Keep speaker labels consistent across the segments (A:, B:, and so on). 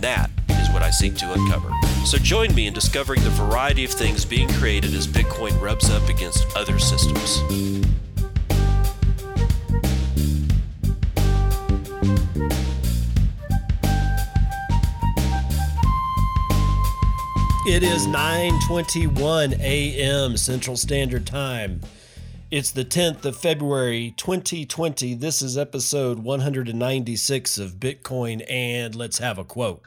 A: that is what I seek to uncover. So join me in discovering the variety of things being created as Bitcoin rubs up against other systems. It is 9:21 a.m. Central Standard Time. It's the 10th of February 2020. This is episode 196 of Bitcoin and let's have a quote.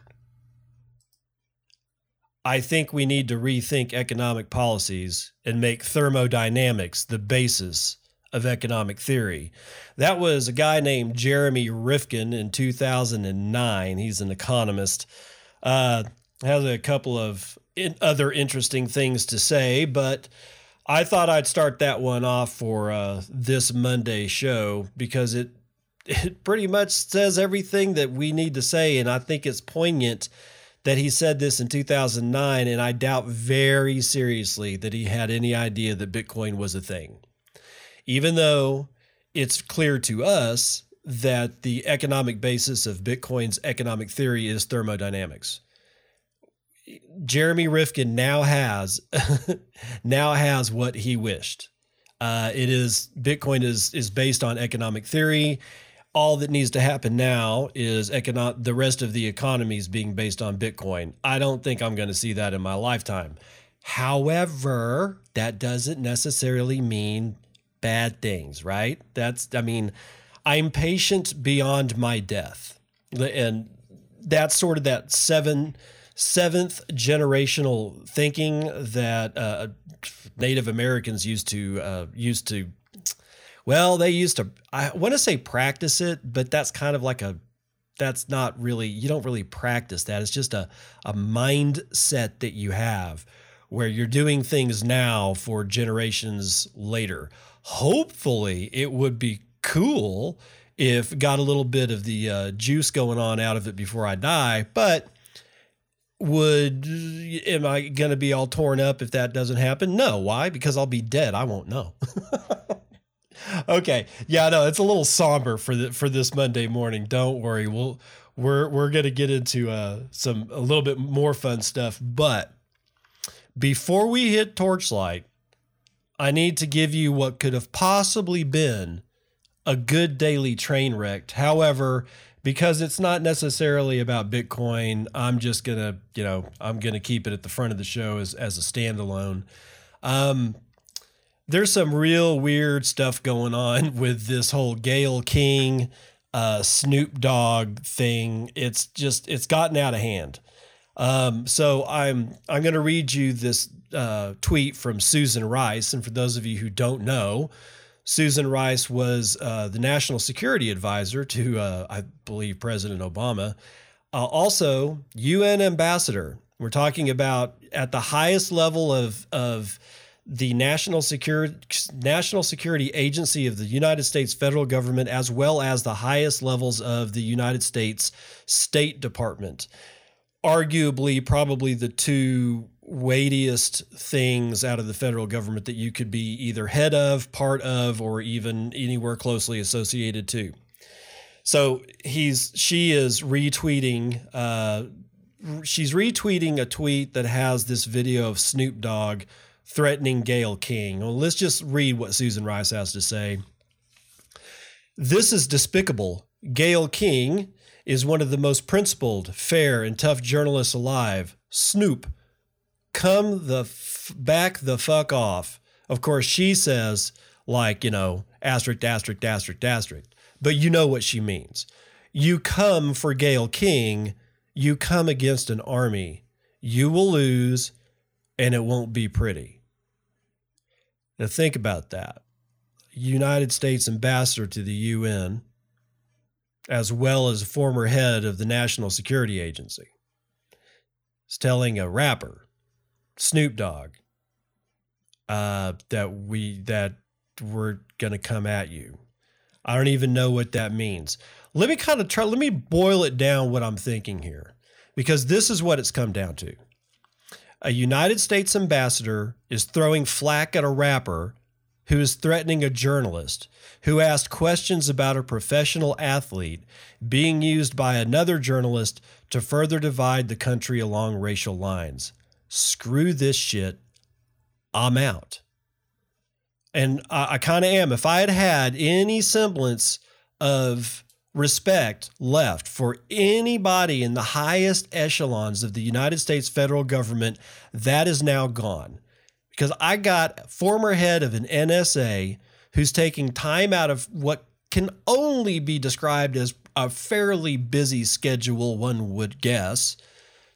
A: I think we need to rethink economic policies and make thermodynamics the basis of economic theory. That was a guy named Jeremy Rifkin in 2009. He's an economist. Uh, has a couple of in other interesting things to say, but I thought I'd start that one off for uh, this Monday show because it it pretty much says everything that we need to say, and I think it's poignant that he said this in 2009, and I doubt very seriously that he had any idea that Bitcoin was a thing. Even though it's clear to us that the economic basis of Bitcoin's economic theory is thermodynamics. Jeremy Rifkin now has now has what he wished. Uh, it is Bitcoin is is based on economic theory. All that needs to happen now is economic the rest of the economy is being based on bitcoin. I don't think i'm going to see that in my lifetime. However that doesn't necessarily mean bad things right? That's i mean i'm patient beyond my death. And that's sort of that seven seventh generational thinking that uh, native americans used to uh, used to well, they used to, I want to say practice it, but that's kind of like a, that's not really, you don't really practice that. It's just a, a mindset that you have where you're doing things now for generations later. Hopefully, it would be cool if got a little bit of the uh, juice going on out of it before I die, but would am I going to be all torn up if that doesn't happen? No, why? Because I'll be dead. I won't know. okay. Yeah, no, it's a little somber for the for this Monday morning. Don't worry. We'll we're we're gonna get into uh, some a little bit more fun stuff. But before we hit torchlight, I need to give you what could have possibly been a good daily train wreck. However, because it's not necessarily about Bitcoin, I'm just gonna, you know, I'm gonna keep it at the front of the show as as a standalone. Um, there's some real weird stuff going on with this whole Gayle King, uh, Snoop Dogg thing. It's just it's gotten out of hand. Um, so I'm I'm to read you this uh, tweet from Susan Rice, and for those of you who don't know, Susan Rice was uh, the national security advisor to uh, I believe President Obama, uh, also UN ambassador. We're talking about at the highest level of of the National Security National Security Agency of the United States federal government, as well as the highest levels of the United States State Department. Arguably, probably the two weightiest things out of the federal government that you could be either head of, part of, or even anywhere closely associated to. So he's she is retweeting. Uh, she's retweeting a tweet that has this video of Snoop Dogg threatening Gayle King. Well, let's just read what Susan Rice has to say. This is despicable. Gayle King is one of the most principled, fair, and tough journalists alive. Snoop, come the f- back the fuck off. Of course, she says, like, you know, asterisk, asterisk, asterisk, asterisk. But you know what she means. You come for Gayle King, you come against an army. You will lose, and it won't be pretty. Now, think about that. United States ambassador to the UN, as well as former head of the National Security Agency, is telling a rapper, Snoop Dogg, uh, that we that we're gonna come at you. I don't even know what that means. Let me kind of try. Let me boil it down. What I'm thinking here, because this is what it's come down to. A United States ambassador is throwing flack at a rapper who is threatening a journalist who asked questions about a professional athlete being used by another journalist to further divide the country along racial lines. Screw this shit. I'm out. And I, I kind of am. If I had had any semblance of respect left for anybody in the highest echelons of the United States federal government, that is now gone. Because I got former head of an NSA who's taking time out of what can only be described as a fairly busy schedule, one would guess,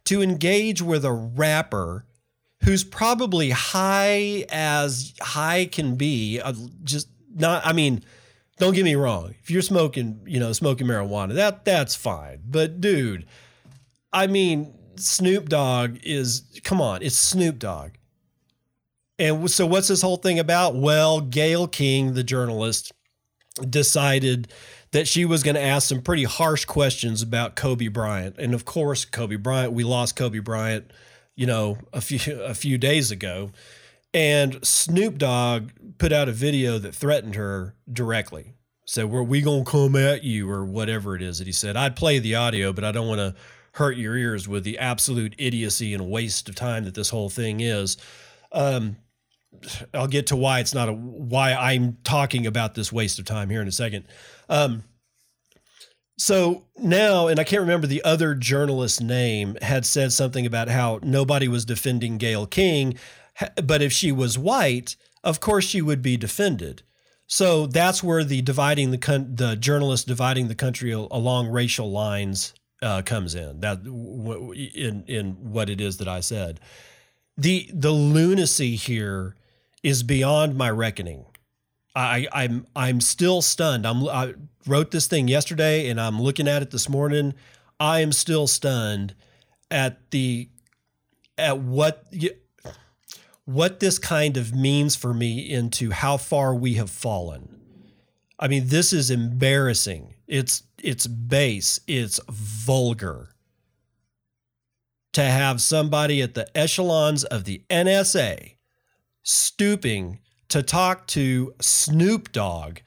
A: to engage with a rapper who's probably high as high can be. Uh, just not, I mean, don't get me wrong. If you're smoking, you know, smoking marijuana, that that's fine. But dude, I mean, Snoop Dogg is come on, it's Snoop Dogg. And so what's this whole thing about? Well, Gayle King, the journalist, decided that she was going to ask some pretty harsh questions about Kobe Bryant. And of course, Kobe Bryant, we lost Kobe Bryant, you know, a few a few days ago. And Snoop Dogg put out a video that threatened her directly. Said, "Were we gonna come at you or whatever it is that he said?" I'd play the audio, but I don't want to hurt your ears with the absolute idiocy and waste of time that this whole thing is. Um, I'll get to why it's not a why I'm talking about this waste of time here in a second. Um, so now, and I can't remember the other journalist's name, had said something about how nobody was defending Gayle King, but if she was white, of course she would be defended. So that's where the dividing the con- the journalist dividing the country along racial lines uh, comes in. That in in what it is that I said. The the lunacy here is beyond my reckoning. I, I'm I'm still stunned. I'm I wrote this thing yesterday and I'm looking at it this morning. I am still stunned at the at what what this kind of means for me into how far we have fallen. I mean, this is embarrassing. It's it's base, it's vulgar. To have somebody at the echelons of the NSA stooping to talk to Snoop Dogg,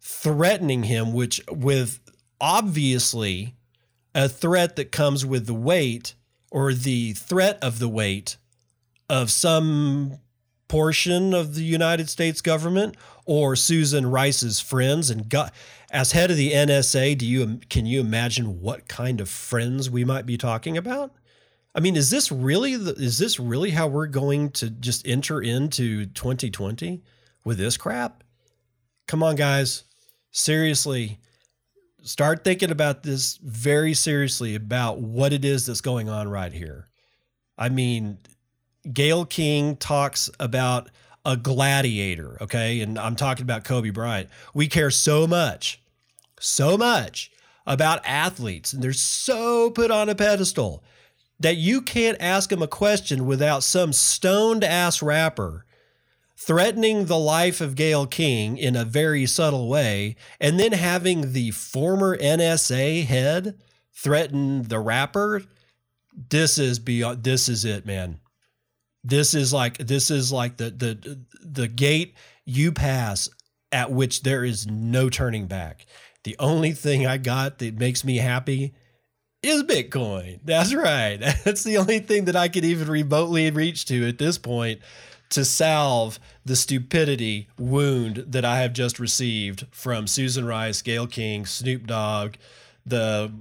A: threatening him, which with obviously a threat that comes with the weight or the threat of the weight of some portion of the United States government or Susan Rice's friends and got as head of the NSA do you can you imagine what kind of friends we might be talking about? I mean, is this really the, is this really how we're going to just enter into 2020 with this crap? Come on, guys. Seriously, start thinking about this very seriously about what it is that's going on right here. I mean, Gayle King talks about a gladiator, okay? And I'm talking about Kobe Bryant. We care so much, so much about athletes, and they're so put on a pedestal that you can't ask them a question without some stoned ass rapper threatening the life of Gayle King in a very subtle way, and then having the former NSA head threaten the rapper. This is beyond. This is it, man. This is like this is like the the the gate you pass at which there is no turning back. The only thing I got that makes me happy is Bitcoin. That's right. That's the only thing that I could even remotely reach to at this point to salve the stupidity wound that I have just received from Susan Rice, Gayle King, Snoop Dogg, the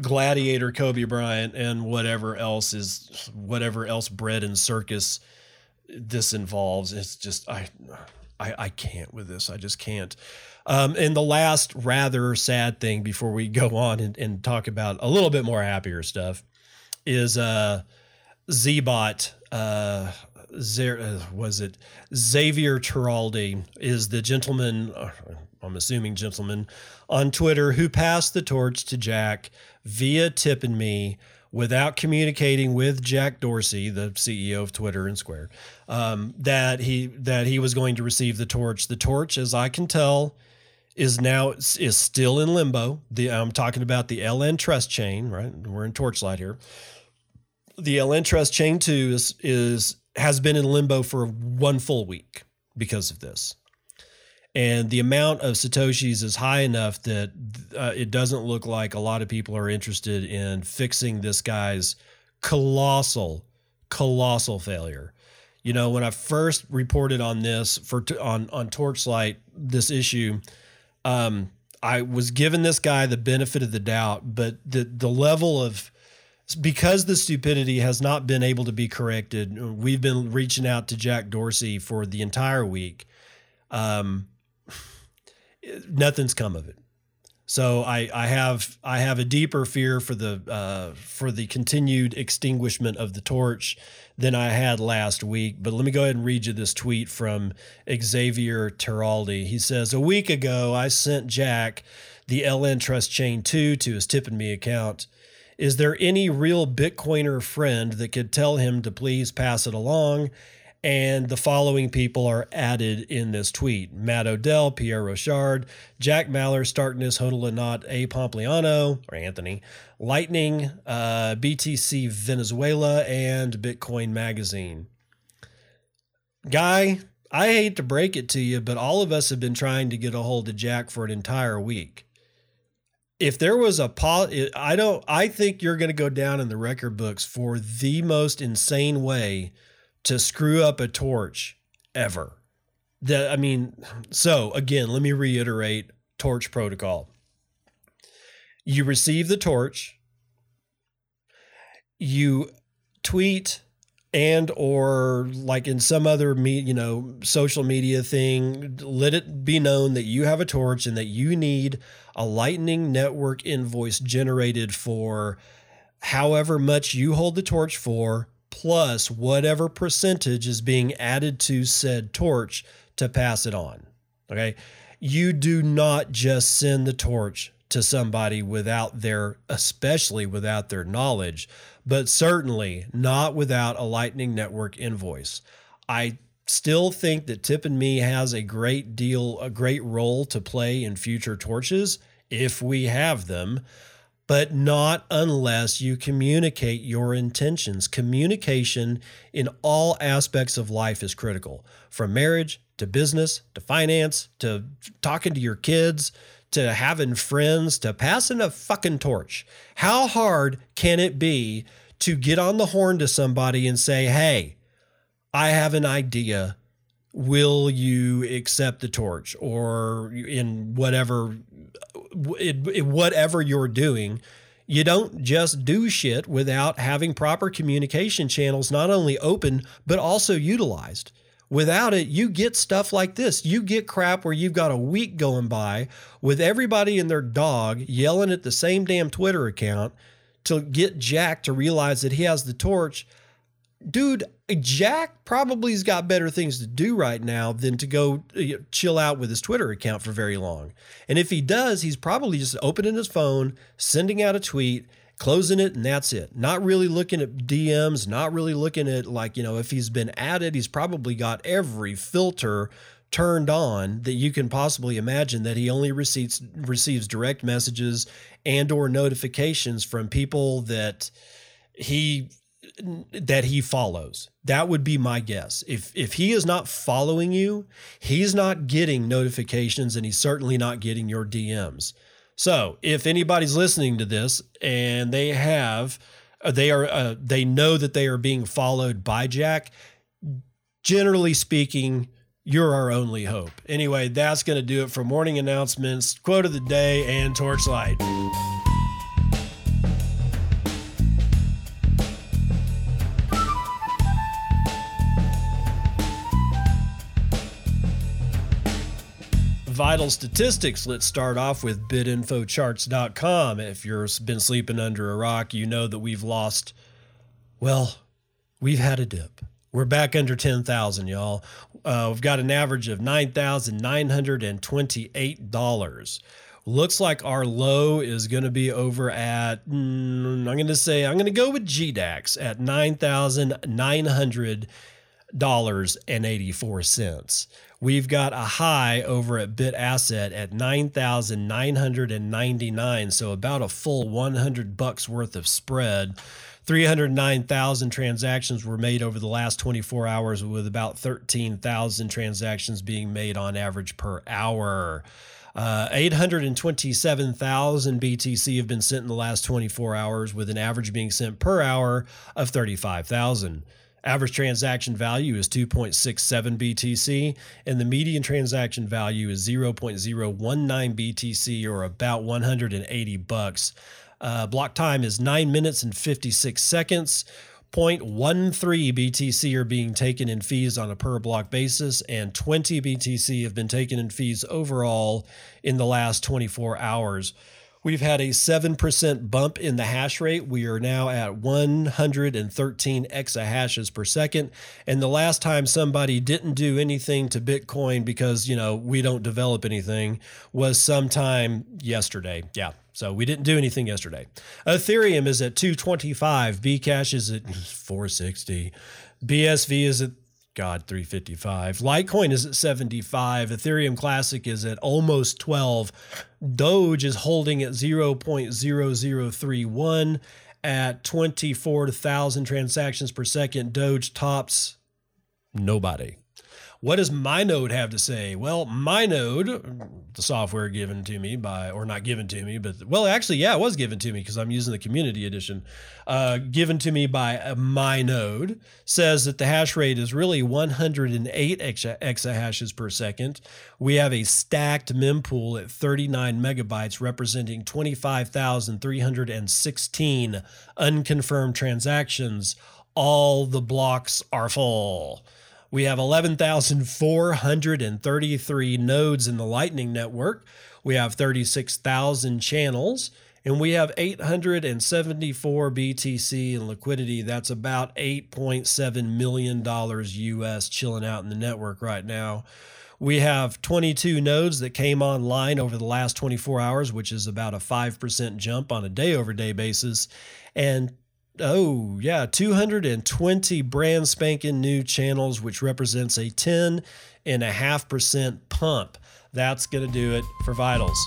A: gladiator Kobe Bryant, and whatever else is whatever else bread and circus this involves. It's just I I, I can't with this. I just can't. Um, and the last rather sad thing before we go on and, and talk about a little bit more happier stuff is uh, Zbot. Uh, uh, was it Xavier Traldi is the gentleman, uh, I'm assuming gentleman, on Twitter who passed the torch to Jack via Tippin.me without communicating with Jack Dorsey, the CEO of Twitter and Square, um, that he that he was going to receive the torch. The torch, as I can tell, is now is still in limbo. The I'm talking about the LN Trust chain, right? We're in Torchlight here. The LN Trust chain two is is has been in limbo for one full week because of this. And the amount of Satoshis is high enough that uh, it doesn't look like a lot of people are interested in fixing this guy's colossal, colossal failure. You know, when I first reported on this for on on Torchlight, this issue, um, I was given this guy the benefit of the doubt, but the the level of because the stupidity has not been able to be corrected. We've been reaching out to Jack Dorsey for the entire week. Um, nothing's come of it. So I, I have I have a deeper fear for the uh, for the continued extinguishment of the torch than I had last week. But let me go ahead and read you this tweet from Xavier Teraldi. He says, A week ago, I sent Jack the LN Trust Chain 2 to his Tippin' Me account. Is there any real Bitcoiner friend that could tell him to please pass it along? And the following people are added in this tweet Matt Odell, Pierre Rochard, Jack Mallers, Starkness, Hodel A. Pompliano, or Anthony, Lightning, uh, BTC Venezuela, and Bitcoin Magazine. Guy, I hate to break it to you, but all of us have been trying to get a hold of Jack for an entire week. If there was a pol, I don't. I think you're going to go down in the record books for the most insane way to screw up a torch ever. That I mean, so again, let me reiterate torch protocol. You receive the torch, you tweet and or like in some other me you know social media thing let it be known that you have a torch and that you need a lightning network invoice generated for however much you hold the torch for plus whatever percentage is being added to said torch to pass it on. Okay. You do not just send the torch to somebody without their, especially without their knowledge, but certainly not without a Lightning Network invoice. I still think that Tippin.me has a great deal, a great role to play in future torches if we have them but not unless you communicate your intentions. Communication in all aspects of life is critical from marriage to business to finance to talking to your kids to having friends to passing a fucking torch. How hard can it be to get on the horn to somebody and say, hey, I have an idea. Will you accept the torch? Or in whatever whatever you're doing, you don't just do shit without having proper communication channels not only open but also utilized. Without it, you get stuff like this. You get crap where you've got a week going by with everybody and their dog yelling at the same damn Twitter account to get Jack to realize that he has the torch dude, Jack probably's got better things to do right now than to go uh, chill out with his Twitter account for very long. And if he does, he's probably just opening his phone, sending out a tweet, closing it, and that's it. Not really looking at DMs, not really looking at like, you know, if he's been added, he's probably got every filter turned on that you can possibly imagine that he only receives receives direct messages and or notifications from people that he that he follows. That would be my guess. If if he is not following you, he's not getting notifications and he's certainly not getting your DMs. So, if anybody's listening to this and they have uh, they are uh, they know that they are being followed by Jack, generally speaking, you're our only hope. Anyway, that's going to do it for morning announcements, quote of the day and torchlight. Vital statistics, let's start off with bitinfocharts.com. If you've been sleeping under a rock, you know that we've lost, well, we've had a dip. We're back under 10,000, y'all. Uh, we've got an average of $9,928. Looks like our low is going to be over at, mm, I'm going to say, I'm going to go with GDAX at $9,900.84. We've got a high over at Bit Asset at 9,999, so about a full 100 bucks worth of spread. 309,000 transactions were made over the last 24 hours, with about 13,000 transactions being made on average per hour. Uh, 827,000 BTC have been sent in the last 24 hours, with an average being sent per hour of 35,000. Average transaction value is 2.67 BTC, and the median transaction value is 0.019 BTC, or about 180 bucks. Uh, block time is 9 minutes and 56 seconds. 0.13 BTC are being taken in fees on a per block basis, and 20 BTC have been taken in fees overall in the last 24 hours. We've had a 7% bump in the hash rate. We are now at 113 exahashes per second. And the last time somebody didn't do anything to Bitcoin because, you know, we don't develop anything was sometime yesterday. Yeah. So we didn't do anything yesterday. Ethereum is at 225. Bcash is at 460. BSV is at God, 355. Litecoin is at 75. Ethereum Classic is at almost 12. Doge is holding at 0.0031 at 24,000 transactions per second. Doge tops nobody. What does my node have to say? Well, my node, the software given to me by, or not given to me, but well, actually, yeah, it was given to me because I'm using the community edition. Uh, given to me by my node, says that the hash rate is really 108 exa- exahashes per second. We have a stacked mempool at 39 megabytes, representing 25,316 unconfirmed transactions. All the blocks are full. We have 11,433 nodes in the Lightning Network. We have 36,000 channels, and we have 874 BTC in liquidity. That's about $8.7 million US chilling out in the network right now. We have 22 nodes that came online over the last 24 hours, which is about a 5% jump on a day over day basis, and oh yeah 220 brand spanking new channels which represents a 10 and a half percent pump. That's going to do it for vitals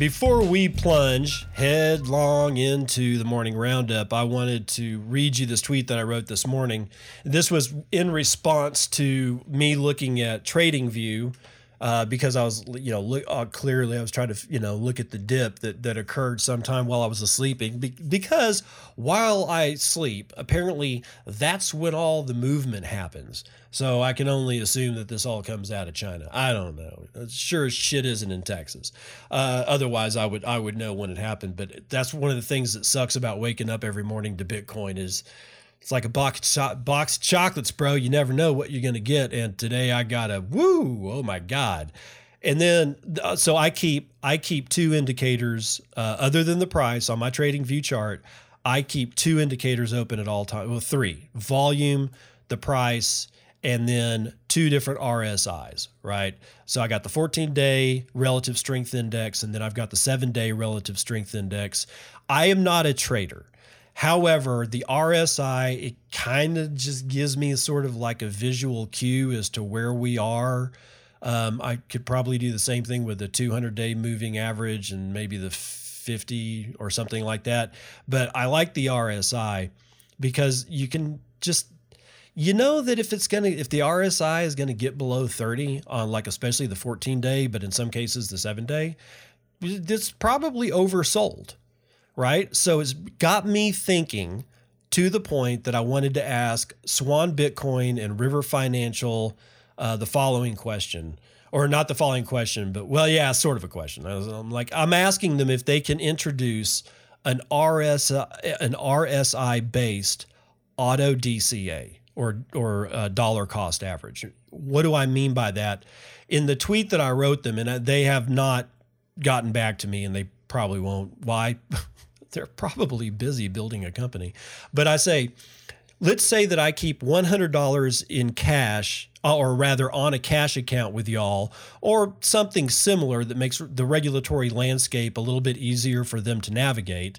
A: before we plunge headlong into the morning roundup, I wanted to read you this tweet that I wrote this morning. This was in response to me looking at TradingView uh, because I was, you know, look, uh, clearly I was trying to, you know, look at the dip that that occurred sometime while I was sleeping. Be- because while I sleep, apparently that's when all the movement happens. So I can only assume that this all comes out of China. I don't know. Sure as shit isn't in Texas. Uh, otherwise, I would I would know when it happened. But that's one of the things that sucks about waking up every morning to Bitcoin is it's like a box of box of chocolates, bro. You never know what you're gonna get. And today I got a woo! Oh my god! And then so I keep I keep two indicators uh, other than the price on my trading view chart. I keep two indicators open at all times. Well, three: volume, the price, and then two different RSIs, right? So I got the 14 day relative strength index, and then I've got the seven day relative strength index. I am not a trader. However, the RSI, it kind of just gives me sort of like a visual cue as to where we are. Um, I could probably do the same thing with the 200 day moving average and maybe the 50 or something like that. But I like the RSI because you can just you know that if it's going to if the RSI is going to get below 30 on like especially the 14 day but in some cases the 7 day it's probably oversold right? So it's got me thinking to the point that I wanted to ask Swan Bitcoin and River Financial uh, the following question. Or not the following question, but well, yeah, sort of a question. I am like, I'm asking them if they can introduce an RS an RSI based auto DCA or or uh, dollar cost average. What do I mean by that? In the tweet that I wrote them, and they have not gotten back to me, and they probably won't. Why? they're probably busy building a company. But I say, let's say that I keep $100 in cash, uh, or rather on a cash account with y'all, or something similar that makes the regulatory landscape a little bit easier for them to navigate.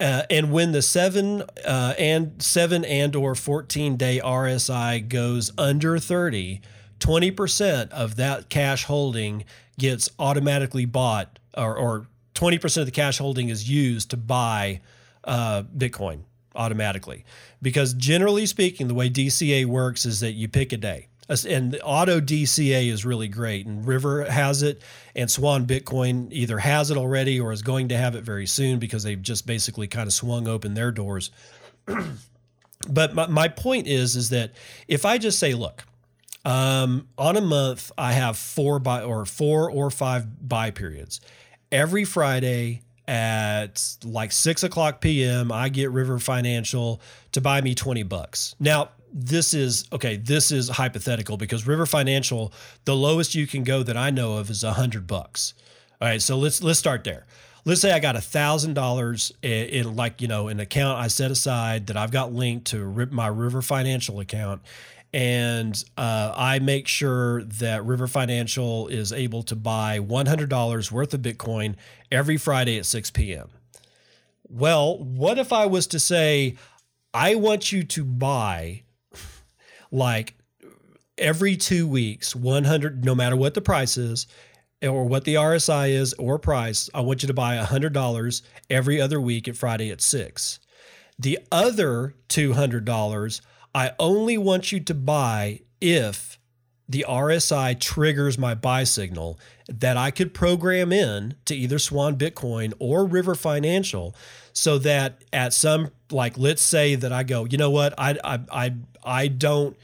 A: Uh, and when the seven uh, and seven and or 14 day RSI goes under 30, 20% of that cash holding gets automatically bought or, or 20% of the cash holding is used to buy uh, Bitcoin automatically. Because generally speaking, the way DCA works is that you pick a day. And auto DCA is really great. And River has it, and Swan Bitcoin either has it already or is going to have it very soon because they've just basically kind of swung open their doors. but my, my point is, is that if I just say, look, um, on a month, I have four buy or four or five buy periods every Friday at like six o'clock p.m. I get River Financial to buy me 20 bucks. Now, this is okay, this is hypothetical because River Financial, the lowest you can go that I know of is a hundred bucks. All right, so let's let's start there. Let's say I got a thousand dollars in like you know an account I set aside that I've got linked to my River Financial account, and uh, I make sure that River Financial is able to buy $100 worth of Bitcoin every Friday at 6 p.m. Well, what if I was to say, I want you to buy like every two weeks, 100, no matter what the price is, or what the RSI is or price, I want you to buy $100 every other week at Friday at 6. The other $200, I only want you to buy if the RSI triggers my buy signal that I could program in to either Swan Bitcoin or River Financial so that at some like let's say that I go, you know what, I I I, I don't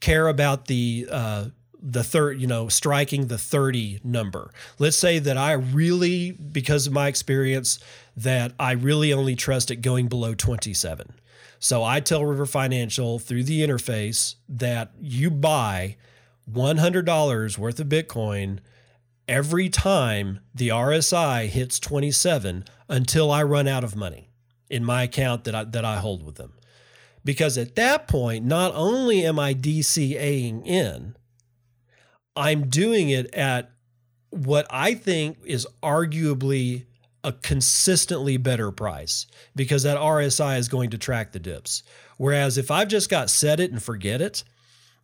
A: care about the uh, the third, you know, striking the 30 number. Let's say that I really, because of my experience, that I really only trust it going below 27. So I tell River Financial through the interface that you buy $100 worth of Bitcoin every time the RSI hits 27 until I run out of money in my account that I, that I hold with them. Because at that point, not only am I DCAing in, I'm doing it at what I think is arguably a consistently better price because that RSI is going to track the dips. Whereas if I've just got set it and forget it,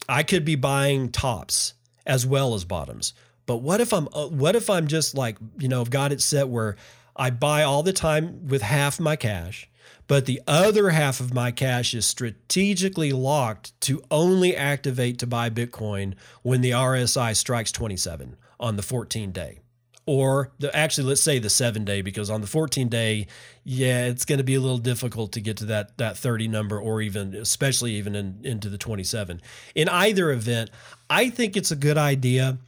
A: I could be buying tops as well as bottoms. But what if I'm uh, what if I'm just like, you know, I've got it set where I buy all the time with half my cash, but the other half of my cash is strategically locked to only activate to buy Bitcoin when the RSI strikes 27 on the 14 day. Or the actually let's say the seven day because on the 14 day yeah it's going to be a little difficult to get to that that 30 number or even especially even in, into the 27 in either event i think it's a good idea.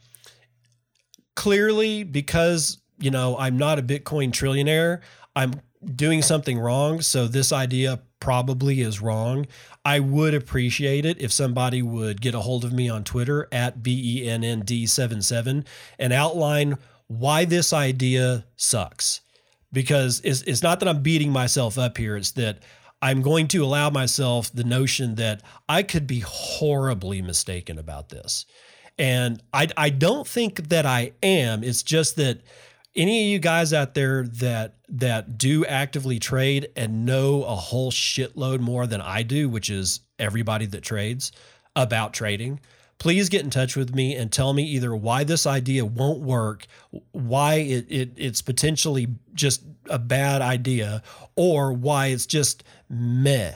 A: Clearly because you know i'm not a bitcoin trillionaire i'm doing something wrong so this idea probably is wrong i would appreciate it if somebody would get a hold of me on twitter at bennd77 and outline why this idea sucks. Because it's, it's not that I'm beating myself up here, it's that I'm going to allow myself the notion that I could be horribly mistaken about this. And I, I don't think that I am. It's just that any of you guys out there that that do actively trade and know a whole shitload more than I do, which is everybody that trades about trading, please get in touch with me and tell me either why this idea won't work, why it, it it's potentially just a bad idea, or why it's just meh.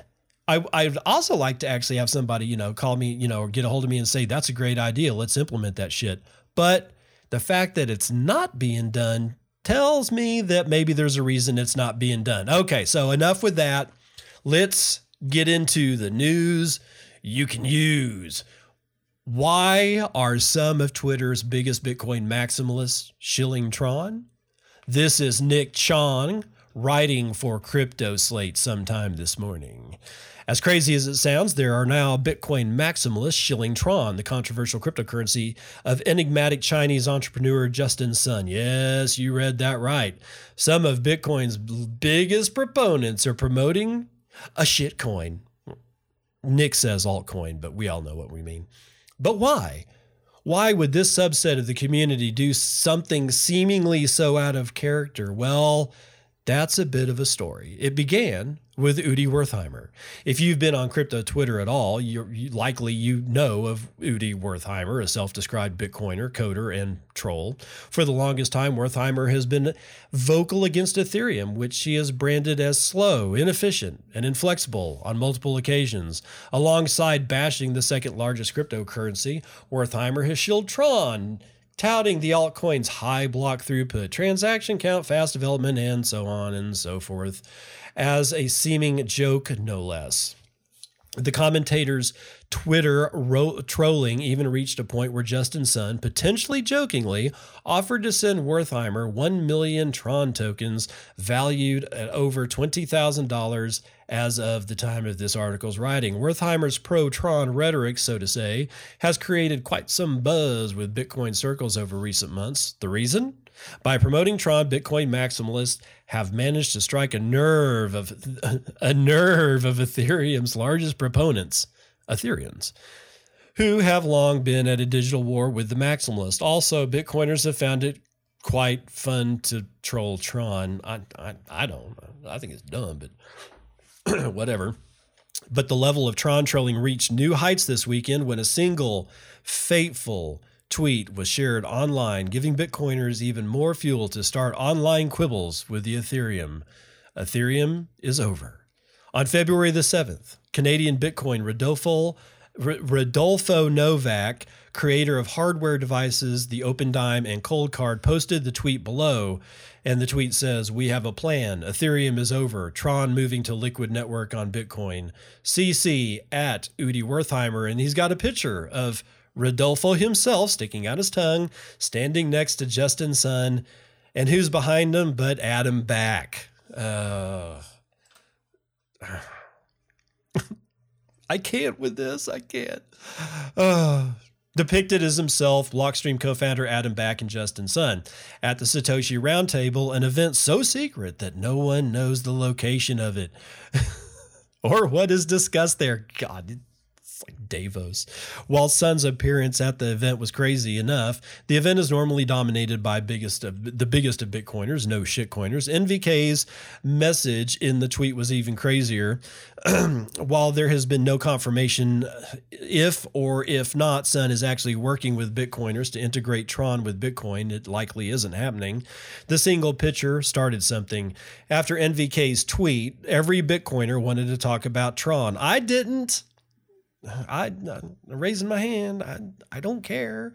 A: I, I'd also like to actually have somebody, you know, call me, you know, or get a hold of me and say, that's a great idea. Let's implement that shit. But the fact that it's not being done tells me that maybe there's a reason it's not being done. Okay, so enough with that. Let's get into the news you can use. Why are some of Twitter's biggest Bitcoin maximalists shilling Tron? This is Nick Chong writing for Crypto Slate sometime this morning. As crazy as it sounds, there are now Bitcoin maximalists shilling Tron, the controversial cryptocurrency of enigmatic Chinese entrepreneur Justin Sun. Yes, you read that right. Some of Bitcoin's biggest proponents are promoting a shitcoin. Nick says altcoin, but we all know what we mean. But why? Why would this subset of the community do something seemingly so out of character? Well, that's a bit of a story. It began with Udi Wertheimer. If you've been on crypto Twitter at all, you're, you likely you know of Udi Wertheimer, a self-described Bitcoiner, coder, and troll. For the longest time, Wertheimer has been vocal against Ethereum, which she has branded as slow, inefficient, and inflexible on multiple occasions. Alongside bashing the second largest cryptocurrency, Wertheimer has shielded Tron touting the altcoin's high block throughput, transaction count, fast development, and so on and so forth as a seeming joke, no less. The commentators' Twitter ro- trolling even reached a point where Justin Sun, potentially jokingly, offered to send Wertheimer 1 million Tron tokens valued at over $20,000 as of the time of this article's writing. Wertheimer's pro Tron rhetoric, so to say, has created quite some buzz with Bitcoin circles over recent months. The reason? By promoting Tron, Bitcoin maximalists have managed to strike a nerve of a nerve of Ethereum's largest proponents, Ethereans, who have long been at a digital war with the maximalists. Also, Bitcoiners have found it quite fun to troll Tron. I I, I don't. I think it's dumb, but whatever. But the level of Tron trolling reached new heights this weekend when a single fateful tweet was shared online, giving Bitcoiners even more fuel to start online quibbles with the Ethereum. Ethereum is over. On February the 7th, Canadian Bitcoin Rodolfo, Rodolfo Novak, creator of hardware devices, the Opendime and Coldcard, posted the tweet below. And the tweet says, We have a plan. Ethereum is over. Tron moving to Liquid Network on Bitcoin. CC at Udi Wertheimer. And he's got a picture of Rodolfo himself sticking out his tongue, standing next to Justin Sun, and who's behind him but Adam Back. Uh, I can't with this. I can't. Uh, depicted as himself, Blockstream co founder Adam Back and Justin Sun at the Satoshi Roundtable, an event so secret that no one knows the location of it or what is discussed there. God, like Davos. While Sun's appearance at the event was crazy enough, the event is normally dominated by biggest of, the biggest of Bitcoiners, no shitcoiners. NVK's message in the tweet was even crazier. While there has been no confirmation if or if not Sun is actually working with Bitcoiners to integrate Tron with Bitcoin, it likely isn't happening. The single picture started something. After NVK's tweet, every Bitcoiner wanted to talk about Tron. I didn't. I, I'm raising my hand. I, I don't care.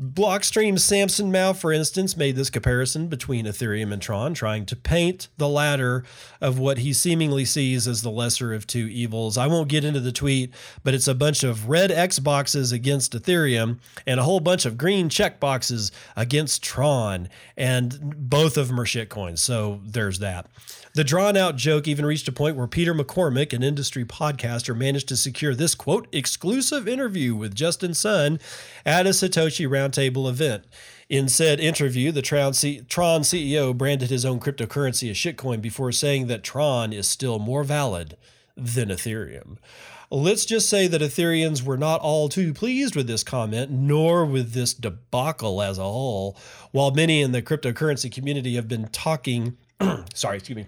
A: Blockstream's Samson Mow, for instance, made this comparison between Ethereum and Tron, trying to paint the latter of what he seemingly sees as the lesser of two evils. I won't get into the tweet, but it's a bunch of red X boxes against Ethereum and a whole bunch of green check boxes against Tron, and both of them are shitcoins. So there's that. The drawn out joke even reached a point where Peter McCormack, an industry podcaster, managed to secure this quote exclusive interview with Justin Sun at a Satoshi Roundtable event. In said interview, the Tron, CEO branded his own cryptocurrency as shitcoin before saying that Tron is still more valid than Ethereum. Let's just say that Ethereans were not all too pleased with this comment, nor with this debacle as a whole. While many in the cryptocurrency community have been talking, sorry, excuse me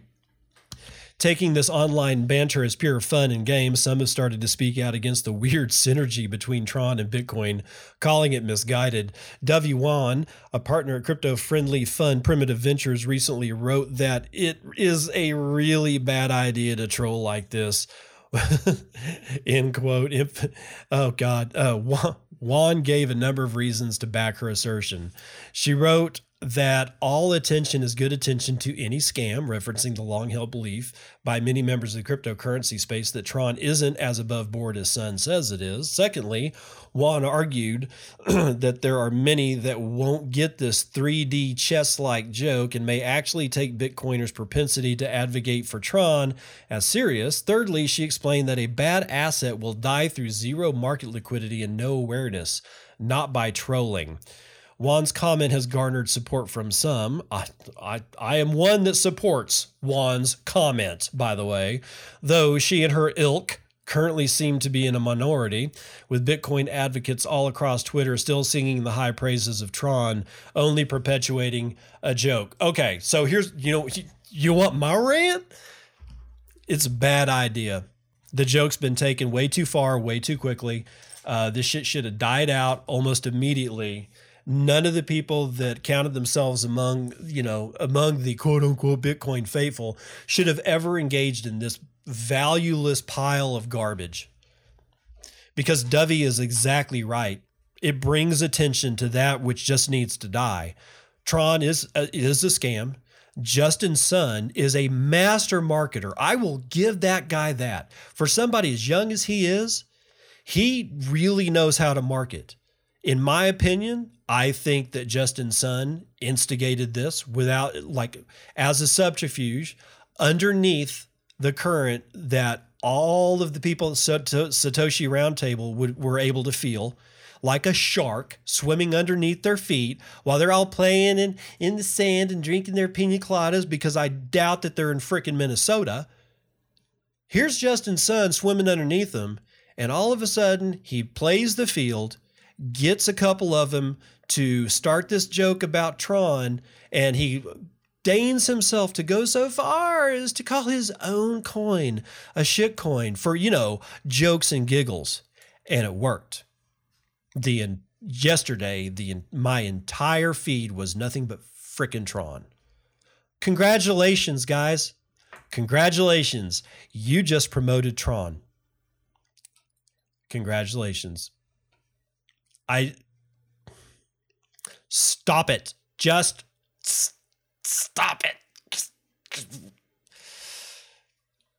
A: Taking this online banter as pure fun and games, some have started to speak out against the weird synergy between Tron and Bitcoin, calling it misguided. Dovey Wan, a partner at crypto friendly fund Primitive Ventures, recently wrote that it is a really bad idea to troll like this. End quote. If, oh, God. Uh, Wan gave a number of reasons to back her assertion. She wrote, that all attention is good attention to any scam, referencing the long held belief by many members of the cryptocurrency space that Tron isn't as above board as Sun says it is. Secondly, Wan argued that there are many that won't get this 3D chess like joke and may actually take Bitcoiners' propensity to advocate for Tron as serious. Thirdly, she explained that a bad asset will die through zero market liquidity and no awareness, not by trolling. Wan's comment has garnered support from some. I, I, I am one that supports Wan's comment, by the way, though she and her ilk currently seem to be in a minority, with Bitcoin advocates all across Twitter still singing the high praises of Tron, only perpetuating a joke. Okay, so here's, you know, you want my rant? It's a bad idea. The joke's been taken way too far, way too quickly. Uh, this shit should have died out almost immediately none of the people that counted themselves among you know among the quote unquote bitcoin faithful should have ever engaged in this valueless pile of garbage because dovey is exactly right it brings attention to that which just needs to die tron is uh, is a scam Justin Sun is a master marketer. I will give that guy that. For somebody as young as he is, he really knows how to market. In my opinion, I think that Justin Sun instigated this without, like, as a subterfuge underneath the current that all of the people at Satoshi Roundtable would, were able to feel like a shark swimming underneath their feet while they're all playing in, in the sand and drinking their pina coladas because I doubt that they're in frickin' Minnesota. Here's Justin Sun swimming underneath them, and all of a sudden he plays the field, gets a couple of them to start this joke about Tron, and he deigns himself to go so far as to call his own coin a shit coin for, you know, jokes and giggles. And it worked. The yesterday, the my entire feed was nothing but frickin' Tron. Congratulations, guys. Congratulations. You just promoted Tron. Congratulations. I Stop it. Just stop it.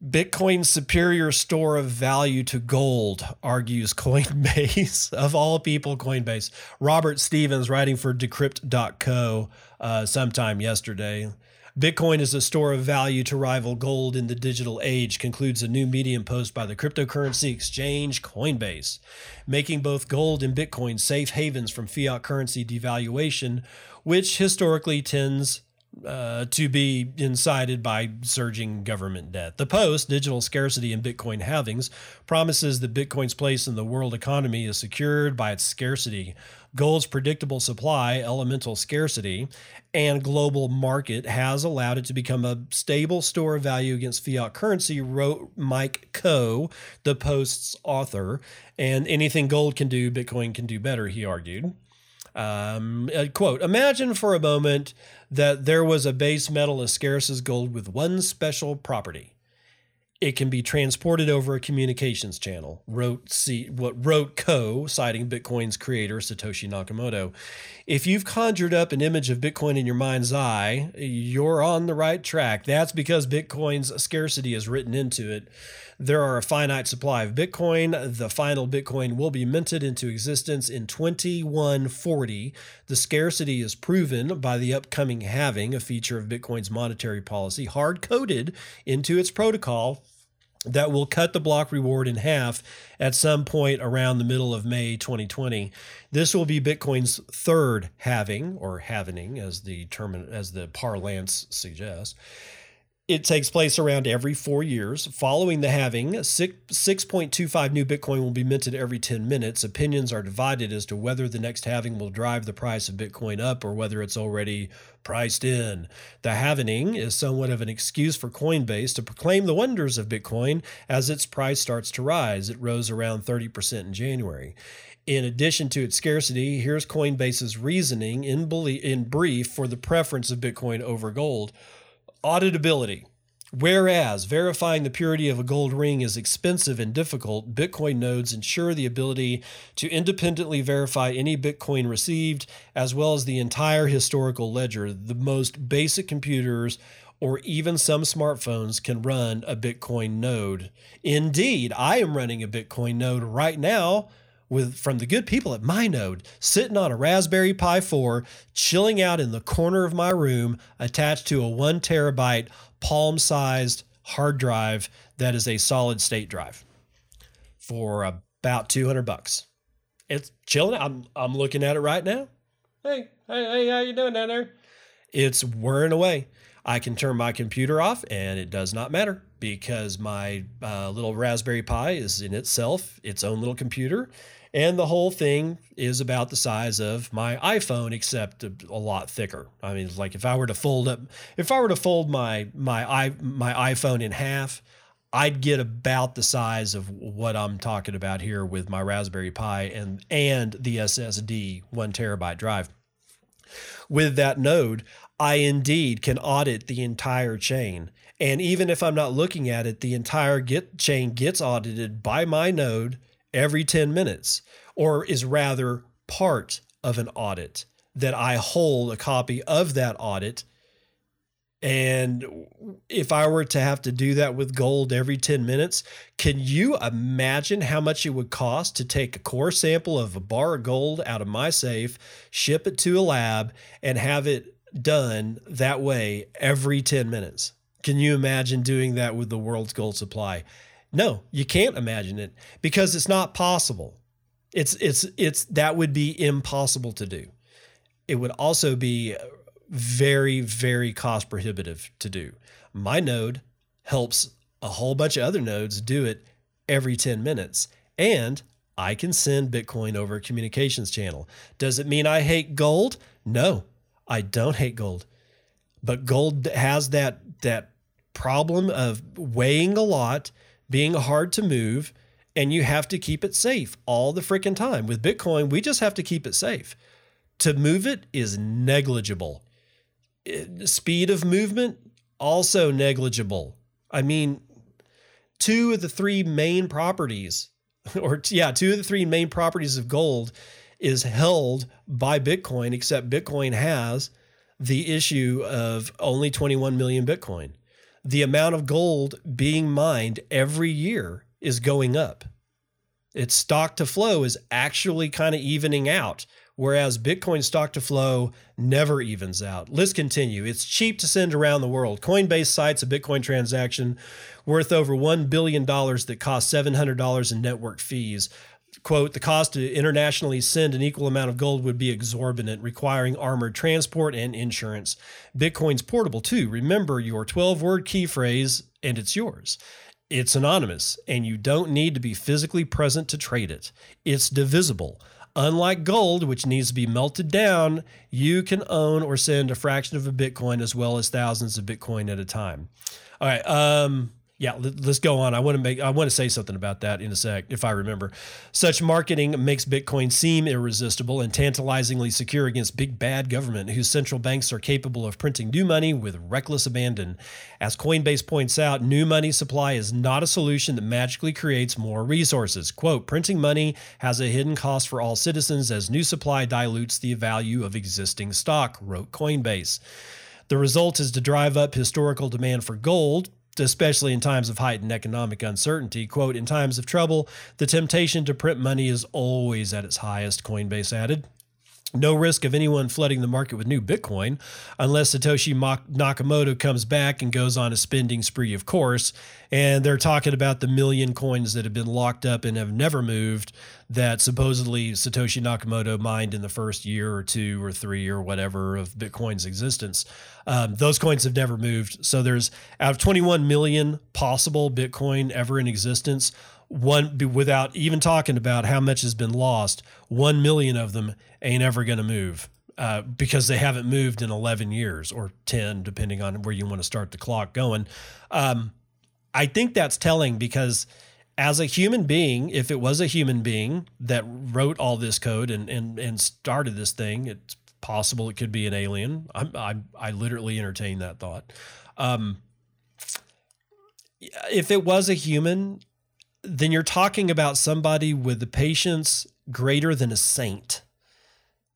A: Bitcoin's superior store of value to gold, argues Coinbase. of all people, Coinbase. Robert Stevens, writing for Decrypt.co uh, sometime yesterday. Bitcoin is a store of value to rival gold in the digital age, concludes a new Medium post by the cryptocurrency exchange Coinbase. Making both gold and Bitcoin safe havens from fiat currency devaluation, which historically tends uh, to be incited by surging government debt. The Post, Digital Scarcity and Bitcoin Halvings, promises that Bitcoin's place in the world economy is secured by its scarcity. Gold's predictable supply, elemental scarcity, and global market has allowed it to become a stable store of value against fiat currency, wrote Mike Coe, the Post's author. And anything gold can do, Bitcoin can do better, he argued. Um, uh, quote Imagine for a moment that there was a base metal as scarce as gold with one special property it can be transported over a communications channel. Wrote C, what wrote Khouw, citing Bitcoin's creator Satoshi Nakamoto. If you've conjured up an image of Bitcoin in your mind's eye, you're on the right track. That's because Bitcoin's scarcity is written into it. There are a finite supply of Bitcoin. The final Bitcoin will be minted into existence in 2140. The scarcity is proven by the upcoming halving, a feature of Bitcoin's monetary policy, hard coded into its protocol that will cut the block reward in half at some point around the middle of May 2020. This will be Bitcoin's third halving or halvening as the term as the parlance suggests. It takes place around every four years. Following the halving, 6.25 new Bitcoin will be minted every 10 minutes. Opinions are divided as to whether the next halving will drive the price of Bitcoin up or whether it's already priced in. The halving is somewhat of an excuse for Coinbase to proclaim the wonders of Bitcoin as its price starts to rise. It rose around 30% in January. In addition to its scarcity, here's Coinbase's reasoning in, in brief for the preference of Bitcoin over gold. Auditability. Whereas verifying the purity of a gold ring is expensive and difficult, Bitcoin nodes ensure the ability to independently verify any Bitcoin received, as well as the entire historical ledger. The most basic computers or even some smartphones can run a Bitcoin node. Indeed, I am running a Bitcoin node right now with from the good people at myNode, sitting on a Raspberry Pi 4, chilling out in the corner of my room, attached to a one terabyte palm-sized hard drive that is a solid state drive for about 200 bucks. It's chilling. I'm I'm looking at it right now. Hey, hey, hey, how you doing down there? It's whirring away. I can turn my computer off and it does not matter because my uh, little Raspberry Pi is in itself its own little computer. And the whole thing is about the size of my iPhone, except a, a lot thicker. I mean, like if I were to fold up, if I were to fold my my i my iPhone in half, I'd get about the size of what I'm talking about here with my Raspberry Pi and and the SSD one terabyte drive. With that node, I indeed can audit the entire chain. And even if I'm not looking at it, the entire get chain gets audited by my node every 10 minutes, or is rather part of an audit that I hold a copy of that audit. And if I were to have to do that with gold every 10 minutes, can you imagine how much it would cost to take a core sample of a bar of gold out of my safe, ship it to a lab, and have it done that way every 10 minutes? Can you imagine doing that with the world's gold supply? No, you can't imagine it because it's not possible. It's it's it's that would be impossible to do. It would also be very very cost prohibitive to do. My node helps a whole bunch of other nodes do it every 10 minutes and I can send Bitcoin over a communications channel. Does it mean I hate gold? No, I don't hate gold. But gold has that that problem of weighing a lot being hard to move, and you have to keep it safe all the freaking time. With Bitcoin, we just have to keep it safe. To move it is negligible. Eh, speed of movement, also negligible. I mean, two of the three main properties, or yeah, two of the three main properties of gold is held by Bitcoin, except Bitcoin has the issue of only 21 million Bitcoin the amount of gold being mined every year is going up. Its stock to flow is actually kind of evening out, whereas Bitcoin stock to flow never evens out. Let's continue. It's cheap to send around the world. Coinbase cites a Bitcoin transaction worth over $1 billion that cost $700 in network fees quote, the cost to internationally send an equal amount of gold would be exorbitant, requiring armored transport and insurance. Bitcoin's portable too. Remember your 12 word key phrase, and it's yours. It's anonymous, and you don't need to be physically present to trade it. It's divisible. Unlike gold, which needs to be melted down, you can own or send a fraction of a Bitcoin as well as thousands of Bitcoin at a time. All right. Um, yeah, let's go on. I want to make I want to say something about that in a sec if I remember. Such marketing makes Bitcoin seem irresistible and tantalizingly secure against big bad government whose central banks are capable of printing new money with reckless abandon. As Coinbase points out, new money supply is not a solution that magically creates more resources. Quote, printing money has a hidden cost for all citizens as new supply dilutes the value of existing stock, wrote Coinbase. The result is to drive up historical demand for gold, especially in times of heightened economic uncertainty. Quote, in times of trouble, the temptation to print money is always at its highest, Coinbase added. No risk of anyone flooding the market with new Bitcoin unless Satoshi Nakamoto comes back and goes on a spending spree, of course. And they're talking about the million coins that have been locked up and have never moved that supposedly Satoshi Nakamoto mined in the first year or two or three or whatever of Bitcoin's existence. Um, those coins have never moved. So there's out of 21 million possible Bitcoin ever in existence, one without even talking about how much has been lost, 1 million of them ain't ever going to move. Uh, because they haven't moved in 11 years or 10, depending on where you want to start the clock going. Um, I think that's telling because as a human being, if it was a human being that wrote all this code and and and started this thing, it's possible it could be an alien. I'm, i I literally entertain that thought. Um, if it was a human, then you're talking about somebody with the patience greater than a saint.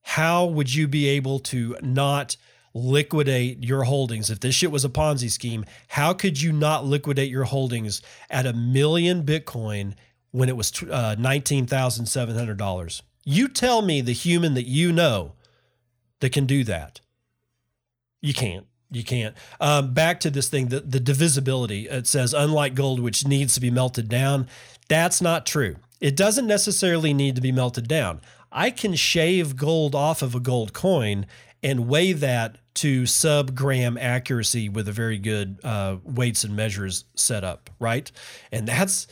A: How would you be able to not liquidate your holdings? If this shit was a Ponzi scheme, how could you not liquidate your holdings at a million Bitcoin when it was uh, $19,700? You tell me the human that you know that can do that. You can't. You can't. Um, back to this thing, the, the divisibility. It says, unlike gold, which needs to be melted down. That's not true. It doesn't necessarily need to be melted down. I can shave gold off of a gold coin and weigh that to sub gram accuracy with a very good uh, weights and measures setup, right? And that's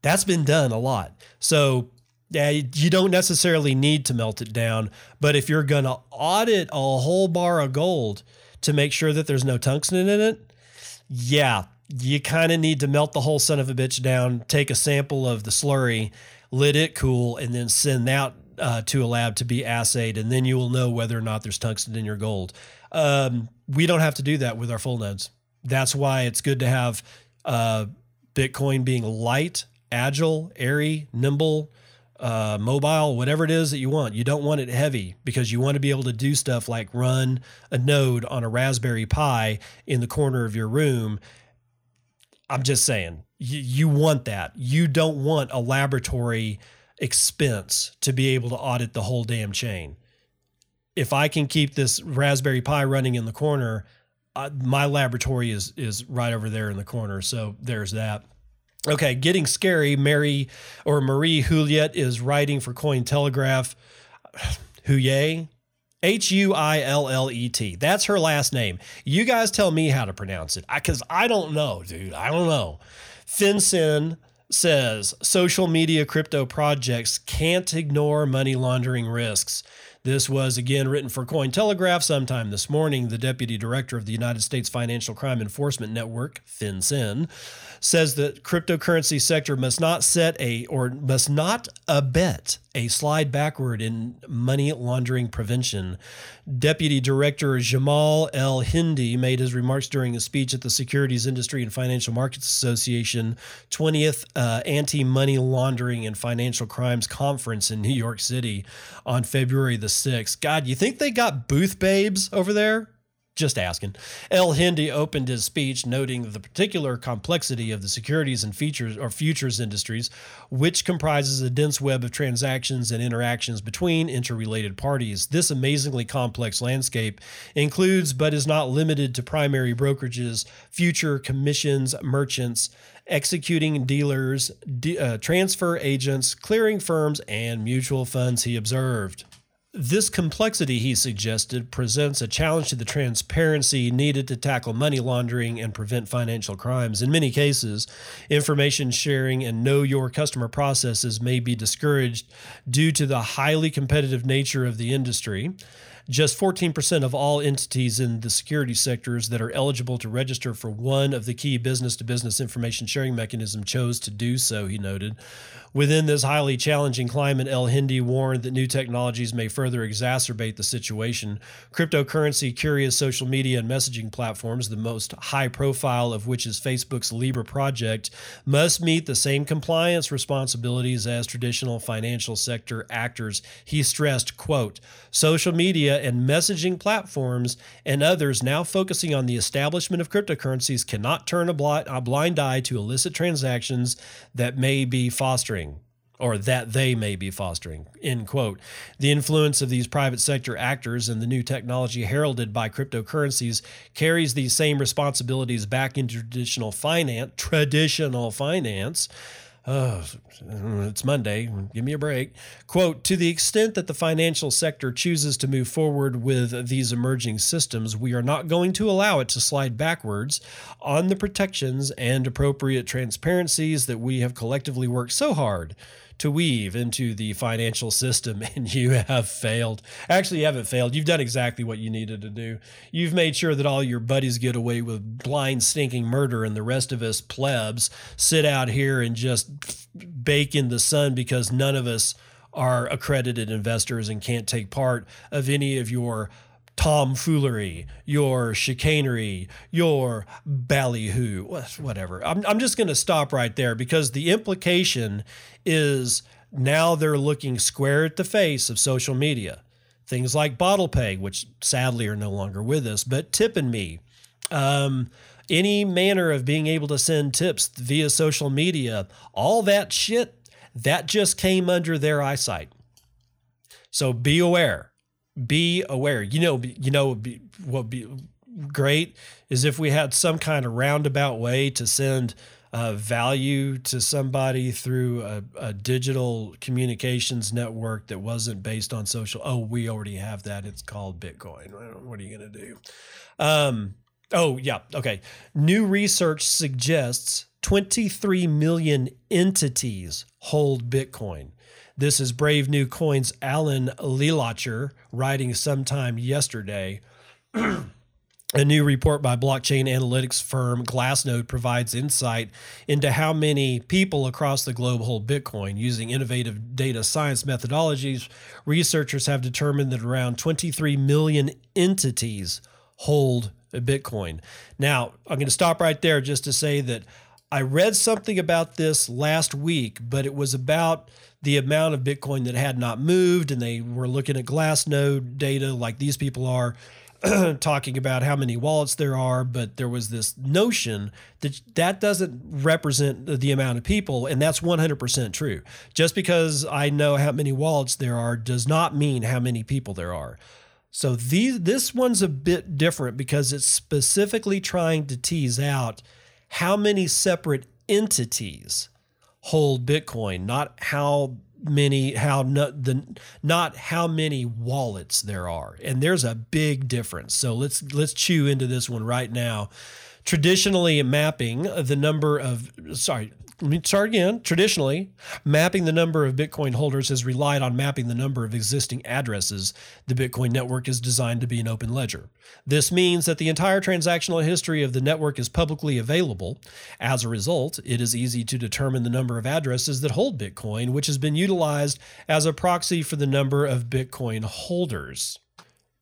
A: that's been done a lot. So yeah, you don't necessarily need to melt it down, but if you're going to audit a whole bar of gold to make sure that there's no tungsten in it, yeah, you kind of need to melt the whole son of a bitch down, take a sample of the slurry, let it cool, and then send that uh, to a lab to be assayed, and then you will know whether or not there's tungsten in your gold. Um, we don't have to do that with our full nodes. That's why it's good to have uh, Bitcoin being light, agile, airy, nimble uh, mobile, whatever it is that you want. You don't want it heavy because you want to be able to do stuff like run a node on a Raspberry Pi in the corner of your room. I'm just saying, you, you want that. You don't want a laboratory expense to be able to audit the whole damn chain. If I can keep this Raspberry Pi running in the corner, uh, my laboratory is is right over there in the corner. So there's that. Okay, getting scary. Mary or Marie Huillet is writing for Cointelegraph. Huye, H U I L L E T. That's her last name. You guys tell me how to pronounce it because I, I, don't know, dude. I don't know. FinCEN says social media crypto projects can't ignore money laundering risks. This was again written for Cointelegraph sometime this morning. The deputy director of the United States Financial Crime Enforcement Network, FinCEN, says that cryptocurrency sector must not set a or must not abet a slide backward in money laundering prevention. Deputy Director Jamal El Hindi made his remarks during a speech at the Securities Industry and Financial Markets Association 20th uh, Anti Money Laundering and Financial Crimes Conference in New York City on February the 6th. God, you think they got booth babes over there? Just asking. El Hindi opened his speech noting the particular complexity of the securities and features or futures industries, which comprises a dense web of transactions and interactions between interrelated parties. This amazingly complex landscape includes, but is not limited to, primary brokerages, future commissions, merchants, executing dealers, uh, transfer agents, clearing firms, and mutual funds, he observed. This complexity, he suggested, presents a challenge to the transparency needed to tackle money laundering and prevent financial crimes. In many cases, information sharing and know your customer processes may be discouraged due to the highly competitive nature of the industry. Just 14% of all entities in the security sectors that are eligible to register for one of the key business to business information sharing mechanisms chose to do so, he noted. Within this highly challenging climate, El Hindi warned that new technologies may further exacerbate the situation. Cryptocurrency, curious social media and messaging platforms, the most high profile of which is Facebook's Libra project, must meet the same compliance responsibilities as traditional financial sector actors. He stressed, quote, social media and messaging platforms and others now focusing on the establishment of cryptocurrencies cannot turn a blind eye to illicit transactions that may be fostering or that they may be fostering. End quote. The influence of these private sector actors and the new technology heralded by cryptocurrencies carries these same responsibilities back into traditional finance. Traditional finance. Oh, it's Monday. Give me a break. Quote To the extent that the financial sector chooses to move forward with these emerging systems, we are not going to allow it to slide backwards on the protections and appropriate transparencies that we have collectively worked so hard to weave into the financial system, and you have failed. Actually, you haven't failed. You've done exactly what you needed to do. You've made sure that all your buddies get away with blind, stinking murder, and the rest of us plebs sit out here and just bake in the sun because none of us are accredited investors and can't take part of any of your tomfoolery, your chicanery, your ballyhoo, whatever. I'm, I'm just going to stop right there because the implication is now they're looking square at the face of social media. Things like BottlePay, which sadly are no longer with us, but Tippin.me, um, any manner of being able to send tips via social media, all that shit, that just came under their eyesight. So be aware. Be aware. You know, you know what be great is if we had some kind of roundabout way to send uh, value to somebody through a, a, digital communications network that wasn't based on social. Oh, we already have that. It's called Bitcoin. What are you going to do? Um, oh, yeah. Okay. New research suggests 23 million entities hold Bitcoin. This is Brave New Coin's Alan Leelacher writing sometime yesterday. A new report by blockchain analytics firm Glassnode provides insight into how many people across the globe hold Bitcoin. Using innovative data science methodologies, researchers have determined that around 23 million entities hold Bitcoin. Now, I'm going to stop right there just to say that I read something about this last week, but it was about the amount of Bitcoin that had not moved, and they were looking at Glassnode data like these people are talking about how many wallets there are, but there was this notion that that doesn't represent the amount of people, and that's 100% true. Just because I know how many wallets there are does not mean how many people there are. So these this one's a bit different because it's specifically trying to tease out how many separate entities hold Bitcoin, not how many how not the not how many wallets there are. And there's a big difference. So let's let's chew into this one right now. Traditionally mapping the number of sorry let me start again. Traditionally, mapping the number of Bitcoin holders has relied on mapping the number of existing addresses. The Bitcoin network is designed to be an open ledger. This means that the entire transactional history of the network is publicly available. As a result, it is easy to determine the number of addresses that hold Bitcoin, which has been utilized as a proxy for the number of Bitcoin holders.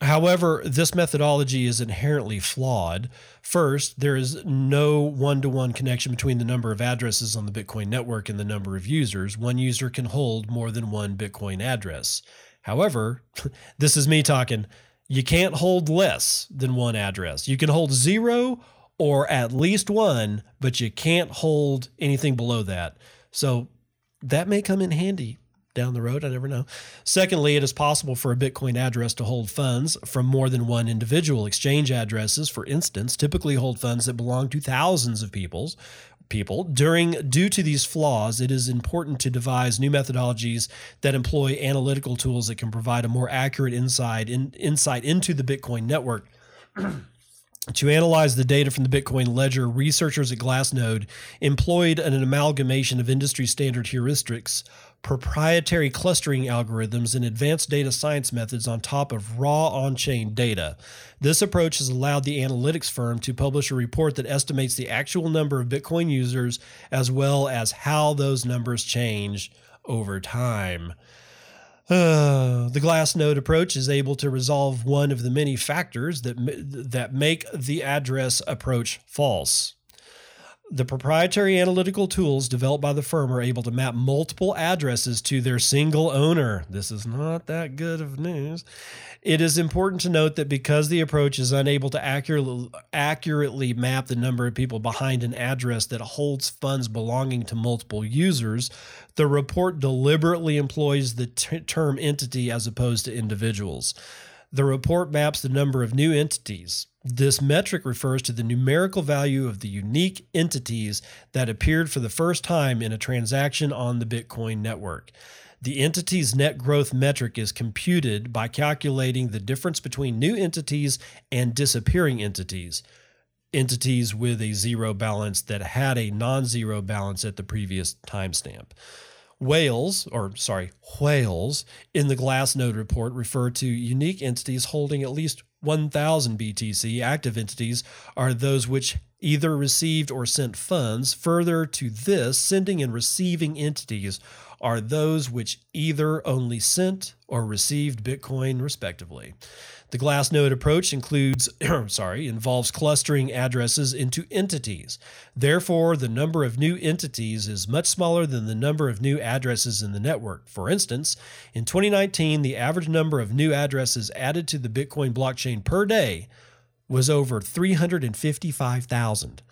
A: However, this methodology is inherently flawed. First, there is no one to one connection between the number of addresses on the Bitcoin network and the number of users. One user can hold more than one Bitcoin address. However, this is me talking. You can't hold less than one address. You can hold zero or at least one, but you can't hold anything below that. So that may come in handy down the road. I never know. Secondly, it is possible for a Bitcoin address to hold funds from more than one individual. Exchange addresses, for instance, typically hold funds that belong to thousands of people's people. During due to these flaws, it is important to devise new methodologies that employ analytical tools that can provide a more accurate insight in, insight into the Bitcoin network. To analyze the data from the Bitcoin ledger, researchers at Glassnode employed an amalgamation of industry standard heuristics proprietary clustering algorithms, and advanced data science methods on top of raw on chain data. This approach has allowed the analytics firm to publish a report that estimates the actual number of Bitcoin users as well as how those numbers change over time. Uh, the Glassnode approach is able to resolve one of the many factors that that make the address approach false. The proprietary analytical tools developed by the firm are able to map multiple addresses to their single owner. This is not that good of news. It is important to note that because the approach is unable to accurately, accurately map the number of people behind an address that holds funds belonging to multiple users, the report deliberately employs the t- term entity as opposed to individuals. The report maps the number of new entities. This metric refers to the numerical value of the unique entities that appeared for the first time in a transaction on the Bitcoin network. The entity's net growth metric is computed by calculating the difference between new entities and disappearing entities, entities with a zero balance that had a non zero balance at the previous timestamp. Whales, or sorry, whales in the Glassnode report refer to unique entities holding at least 1,000 BTC. Active entities are those which either received or sent funds. Further to this, sending and receiving entities are those which either only sent or received Bitcoin, respectively. The Glassnode approach includes, sorry, involves clustering addresses into entities. Therefore, the number of new entities is much smaller than the number of new addresses in the network. For instance, in 2019, the average number of new addresses added to the Bitcoin blockchain per day was over 355,000.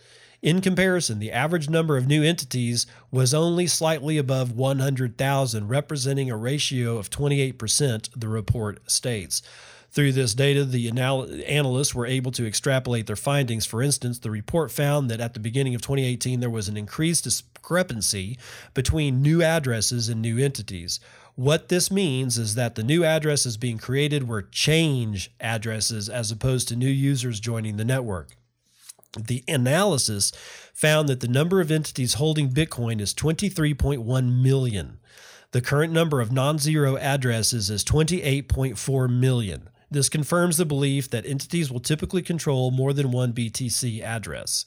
A: In comparison, the average number of new entities was only slightly above 100,000, representing a ratio of 28%, the report states. Through this data, the anal- analysts were able to extrapolate their findings. For instance, the report found that at the beginning of 2018, there was an increased discrepancy between new addresses and new entities. What this means is that the new addresses being created were change addresses as opposed to new users joining the network. The analysis found that the number of entities holding Bitcoin is 23.1 million. The current number of non zero addresses is 28.4 million. This confirms the belief that entities will typically control more than one BTC address.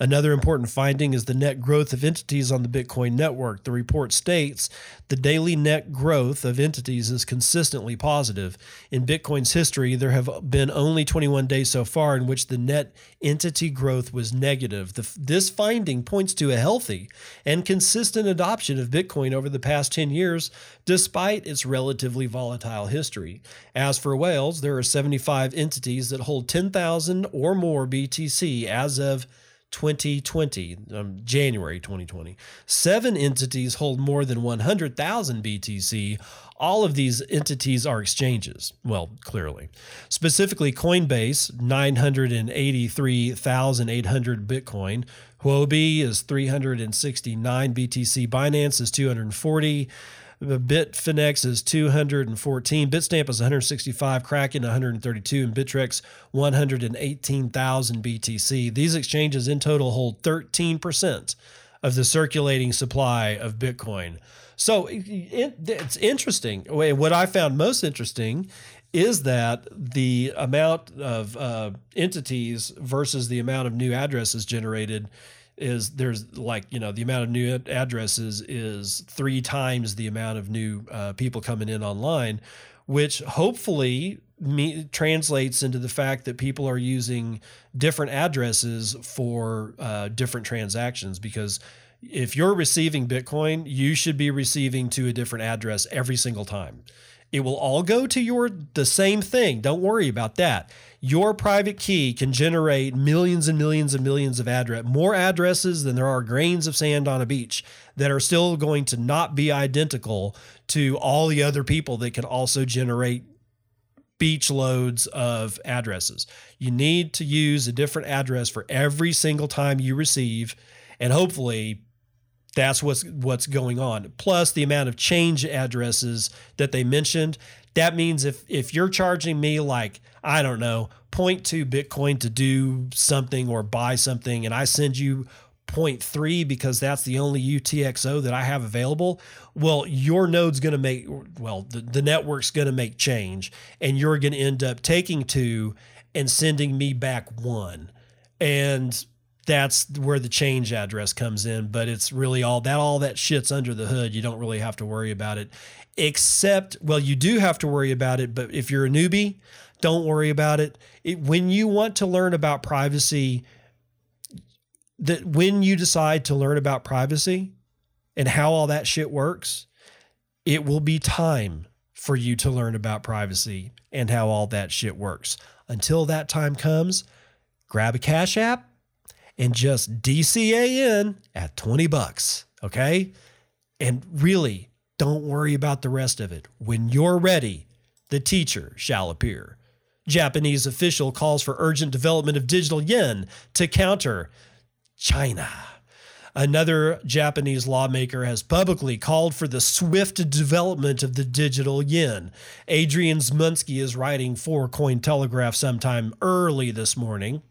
A: Another important finding is the net growth of entities on the Bitcoin network. The report states the daily net growth of entities is consistently positive. In Bitcoin's history, there have been only 21 days so far in which the net entity growth was negative. The, this finding points to a healthy and consistent adoption of Bitcoin over the past 10 years, despite its relatively volatile history. As for whales, there are 75 entities that hold 10,000 or more BTC as of 2020, um, January 2020. Seven entities hold more than 100,000 BTC. All of these entities are exchanges. Well, clearly. Specifically, Coinbase, 983,800 Bitcoin. Huobi is 369 BTC. Binance is 240. Bitfinex is 214, Bitstamp is 165, Kraken 132, and Bittrex 118,000 BTC. These exchanges in total hold 13% of the circulating supply of Bitcoin. So it, it's interesting. What I found most interesting is that the amount of uh, entities versus the amount of new addresses generated is there's like you know the amount of new addresses is three times the amount of new uh, people coming in online which hopefully me, translates into the fact that people are using different addresses for uh, different transactions. Because if you're receiving bitcoin you should be receiving to a different address every single time. It will all go to your the same thing. Don't worry about that your private key can generate millions and millions and millions of address, more addresses than there are grains of sand on a beach that are still going to not be identical to all the other people that can also generate beach loads of addresses. You need to use a different address for every single time you receive, and hopefully that's what's what's going on. Plus the amount of change addresses that they mentioned. That means if if you're charging me like I don't know, 0.2 Bitcoin to do something or buy something, and I send you 0.3 because that's the only UTXO that I have available, well, your node's going to make, well, the, the network's going to make change, and you're going to end up taking two and sending me back one. And that's where the change address comes in but it's really all that all that shit's under the hood you don't really have to worry about it except well you do have to worry about it but if you're a newbie don't worry about it. it when you want to learn about privacy, that when you decide to learn about privacy and how all that shit works, it will be time for you to learn about privacy and how all that shit works. Until that time comes, grab a Cash App and just DCA in at 20 bucks, okay? And really, don't worry about the rest of it. When you're ready, the teacher shall appear. Japanese official calls for urgent development of digital yen to counter China. Another Japanese lawmaker has publicly called for the swift development of the digital yen. Adrian Zmudzinski is writing for Cointelegraph sometime early this morning.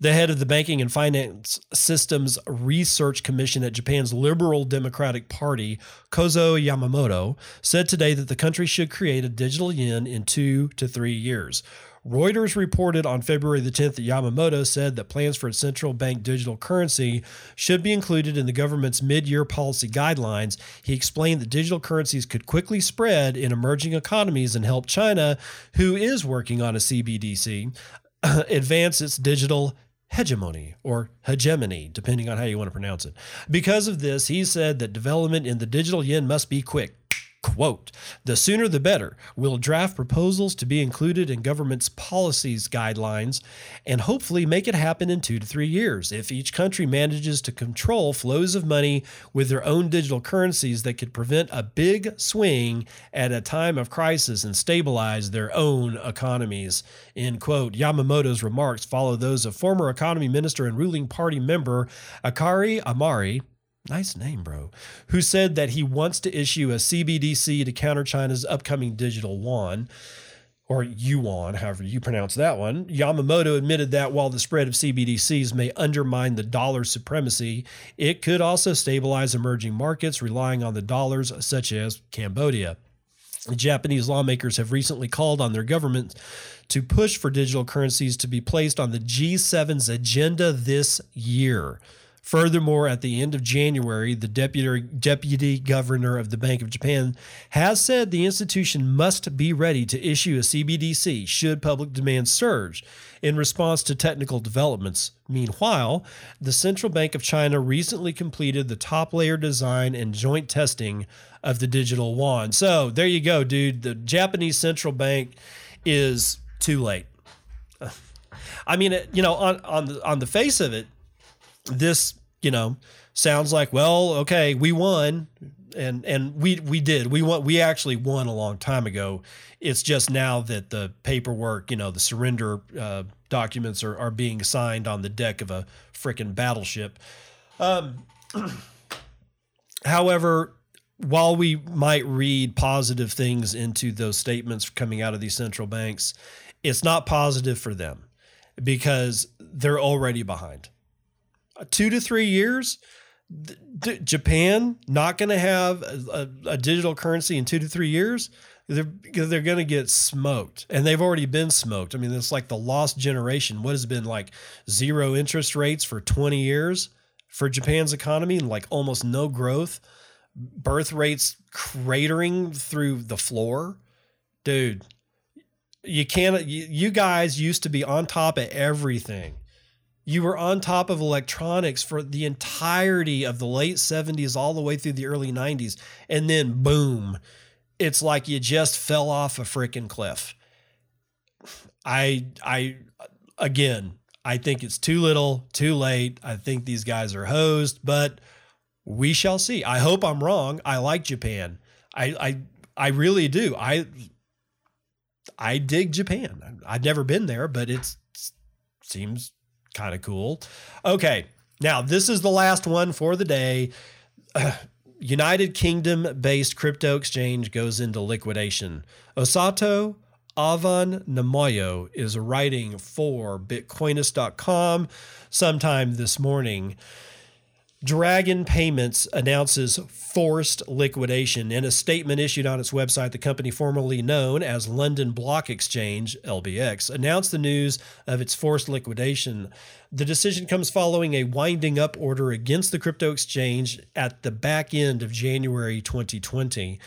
A: The head of the Banking and Finance Systems Research Commission at Japan's Liberal Democratic Party, Kozo Yamamoto, said today that the country should create a digital yen in two to three years. Reuters reported on February the 10th that Yamamoto said that plans for a central bank digital currency should be included in the government's mid year policy guidelines. He explained that digital currencies could quickly spread in emerging economies and help China, who is working on a CBDC, advance its digital hegemony or hegemony, depending on how you want to pronounce it. Because of this, he said that development in the digital yen must be quick. Quote, the sooner the better. We'll draft proposals to be included in government's policies guidelines and hopefully make it happen in two to three years. If each country manages to control flows of money with their own digital currencies that could prevent a big swing at a time of crisis and stabilize their own economies. End quote. Yamamoto's remarks follow those of former economy minister and ruling party member Akira Amari Nice name, bro. Who said that he wants to issue a CBDC to counter China's upcoming digital yuan, or yuan, however you pronounce that one. Yamamoto admitted that while the spread of CBDCs may undermine the dollar's supremacy, it could also stabilize emerging markets relying on the dollars, such as Cambodia. Japanese lawmakers have recently called on their government to push for digital currencies to be placed on the G7's agenda this year. Furthermore, at the end of January, the deputy, deputy governor of the Bank of Japan has said the institution must be ready to issue a CBDC should public demand surge in response to technical developments. Meanwhile, the Central Bank of China recently completed the top layer design and joint testing of the digital yuan. So there you go, dude. The Japanese Central Bank is too late. I mean, you know, on on the on the face of it, this, you know, sounds like, well, okay, we won. And and we we did. We won we actually won a long time ago. It's just now that the paperwork, you know, the surrender uh, documents are, are being signed on the deck of a freaking battleship. Um, however, while we might read positive things into those statements coming out of these central banks, it's not positive for them because they're already behind two to three years, D- Japan not going to have a, a, a, digital currency in two to three years. They're they're going to get smoked, and they've already been smoked. I mean, it's like the lost generation. What has been like zero interest rates for twenty years for Japan's economy, and like almost no growth, birth rates cratering through the floor, dude. You can't. You, you guys used to be on top of everything you were on top of electronics for the entirety of the late 70s all the way through the early 90s and then boom it's like you just fell off a freaking cliff. I i again i think it's too little too late. I think these guys are hosed but we shall see. I hope i'm wrong. I like japan. I i i really do. I i dig japan. I've never been there but it seems kind of cool. Okay, now this is the last one for the day. United Kingdom based crypto exchange goes into liquidation. Osato Avan-Nomayo is writing for Bitcoinist.com sometime this morning. Dragon Payments announces forced liquidation. In a statement issued on its website, the company formerly known as London Block Exchange, LBX, announced the news of its forced liquidation. The decision comes following a winding up order against the crypto exchange at the back end of January 2020.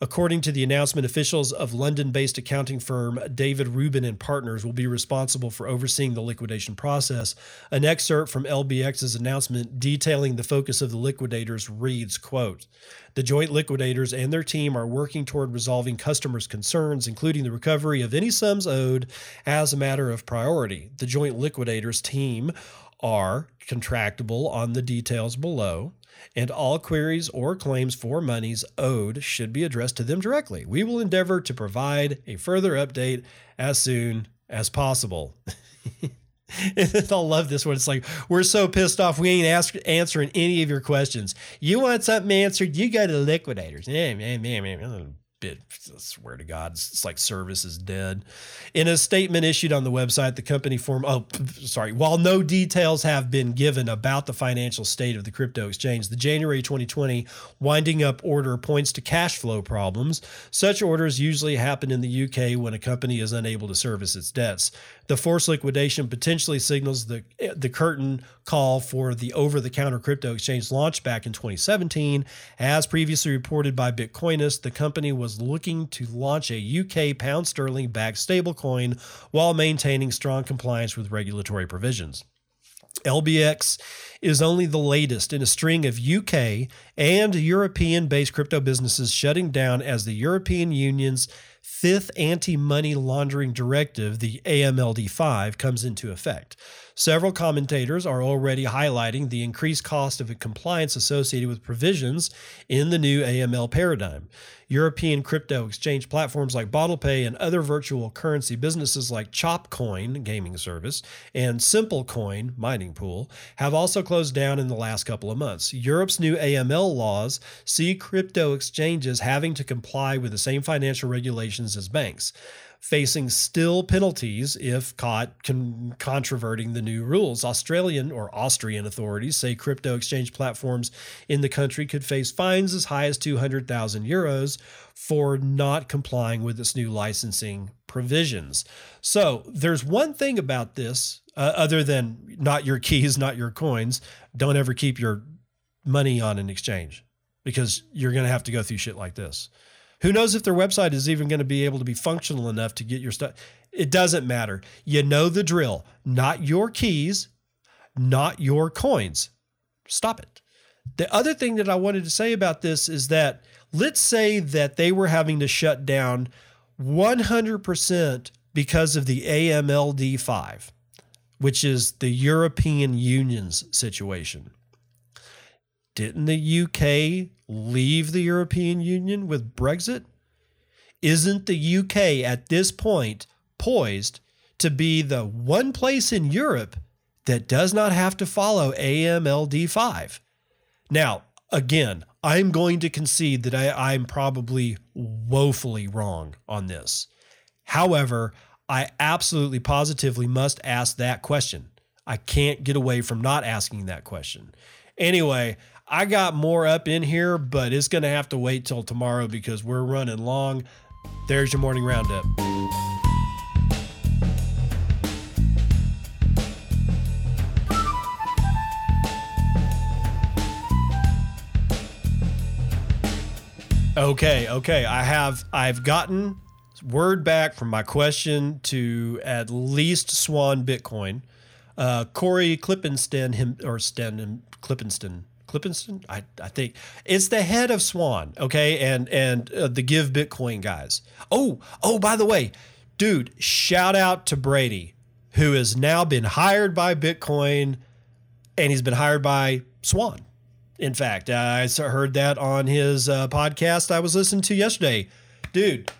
A: According to the announcement, officials of London based accounting firm David Rubin and Partners will be responsible for overseeing the liquidation process. An excerpt from LBX's announcement detailing the focus of the liquidators reads, quote, the joint liquidators and their team are working toward resolving customers' concerns, including the recovery of any sums owed, as a matter of priority. The joint liquidators team are contractable on the details below and all queries or claims for monies owed should be addressed to them directly. We will endeavor to provide a further update as soon as possible. I love this one. It's like, we're so pissed off, we ain't ask, answering any of your questions. You want something answered, you go to the liquidators. Bit, I swear to God, it's like service is dead. In a statement issued on the website, the company form oh sorry, while no details have been given about the financial state of the crypto exchange, the January 2020 winding up order points to cash flow problems. Such orders usually happen in the UK when a company is unable to service its debts. The forced liquidation potentially signals the the curtain call for the over-the-counter crypto exchange launch back in 2017. As previously reported by Bitcoinist, the company was looking to launch a UK pound sterling backed stablecoin while maintaining strong compliance with regulatory provisions. LBX is only the latest in a string of UK and European based crypto businesses shutting down as the European Union's fifth anti money laundering directive, the AMLD 5, comes into effect. Several commentators are already highlighting the increased cost of compliance associated with provisions in the new AML paradigm. European crypto exchange platforms like BottlePay and other virtual currency businesses like Chopcoin, gaming service, and SimpleCoin, mining pool, have also closed down in the last couple of months. Europe's new AML laws see crypto exchanges having to comply with the same financial regulations as banks facing still penalties if caught con- controverting the new rules. Australian or Austrian authorities say crypto exchange platforms in the country could face fines as high as 200,000 euros for not complying with its new licensing provisions. So there's one thing about this, uh, other than not your keys, not your coins. Don't ever keep your money on an exchange because you're going to have to go through shit like this. Who knows if their website is even going to be able to be functional enough to get your stuff? It doesn't matter. You know the drill. Not your keys, not your coins. Stop it. The other thing that I wanted to say about this is that let's say that they were having to shut down 100% because of the AMLD 5, which is the European Union's situation. Didn't the UK leave the European Union with Brexit? Isn't the UK at this point poised to be the one place in Europe that does not have to follow AMLD 5? Now, again, I'm going to concede that I, I'm probably woefully wrong on this. However, I absolutely positively must ask that question. I can't get away from not asking that question. Anyway, I got more up in here, but it's going to have to wait till tomorrow because we're running long. There's your morning roundup. Okay, okay. I have I've gotten word back from my question to at least Swan Bitcoin. Uh, Corey Klippenston him or Sten Klippenston Klippenston, I, I think it's the head of Swan, okay, and and uh, the Give Bitcoin guys. Oh, oh, by the way, dude, shout out to Brady, who has now been hired by Bitcoin, and he's been hired by Swan. In fact, I heard that on his uh, podcast I was listening to yesterday. Dude,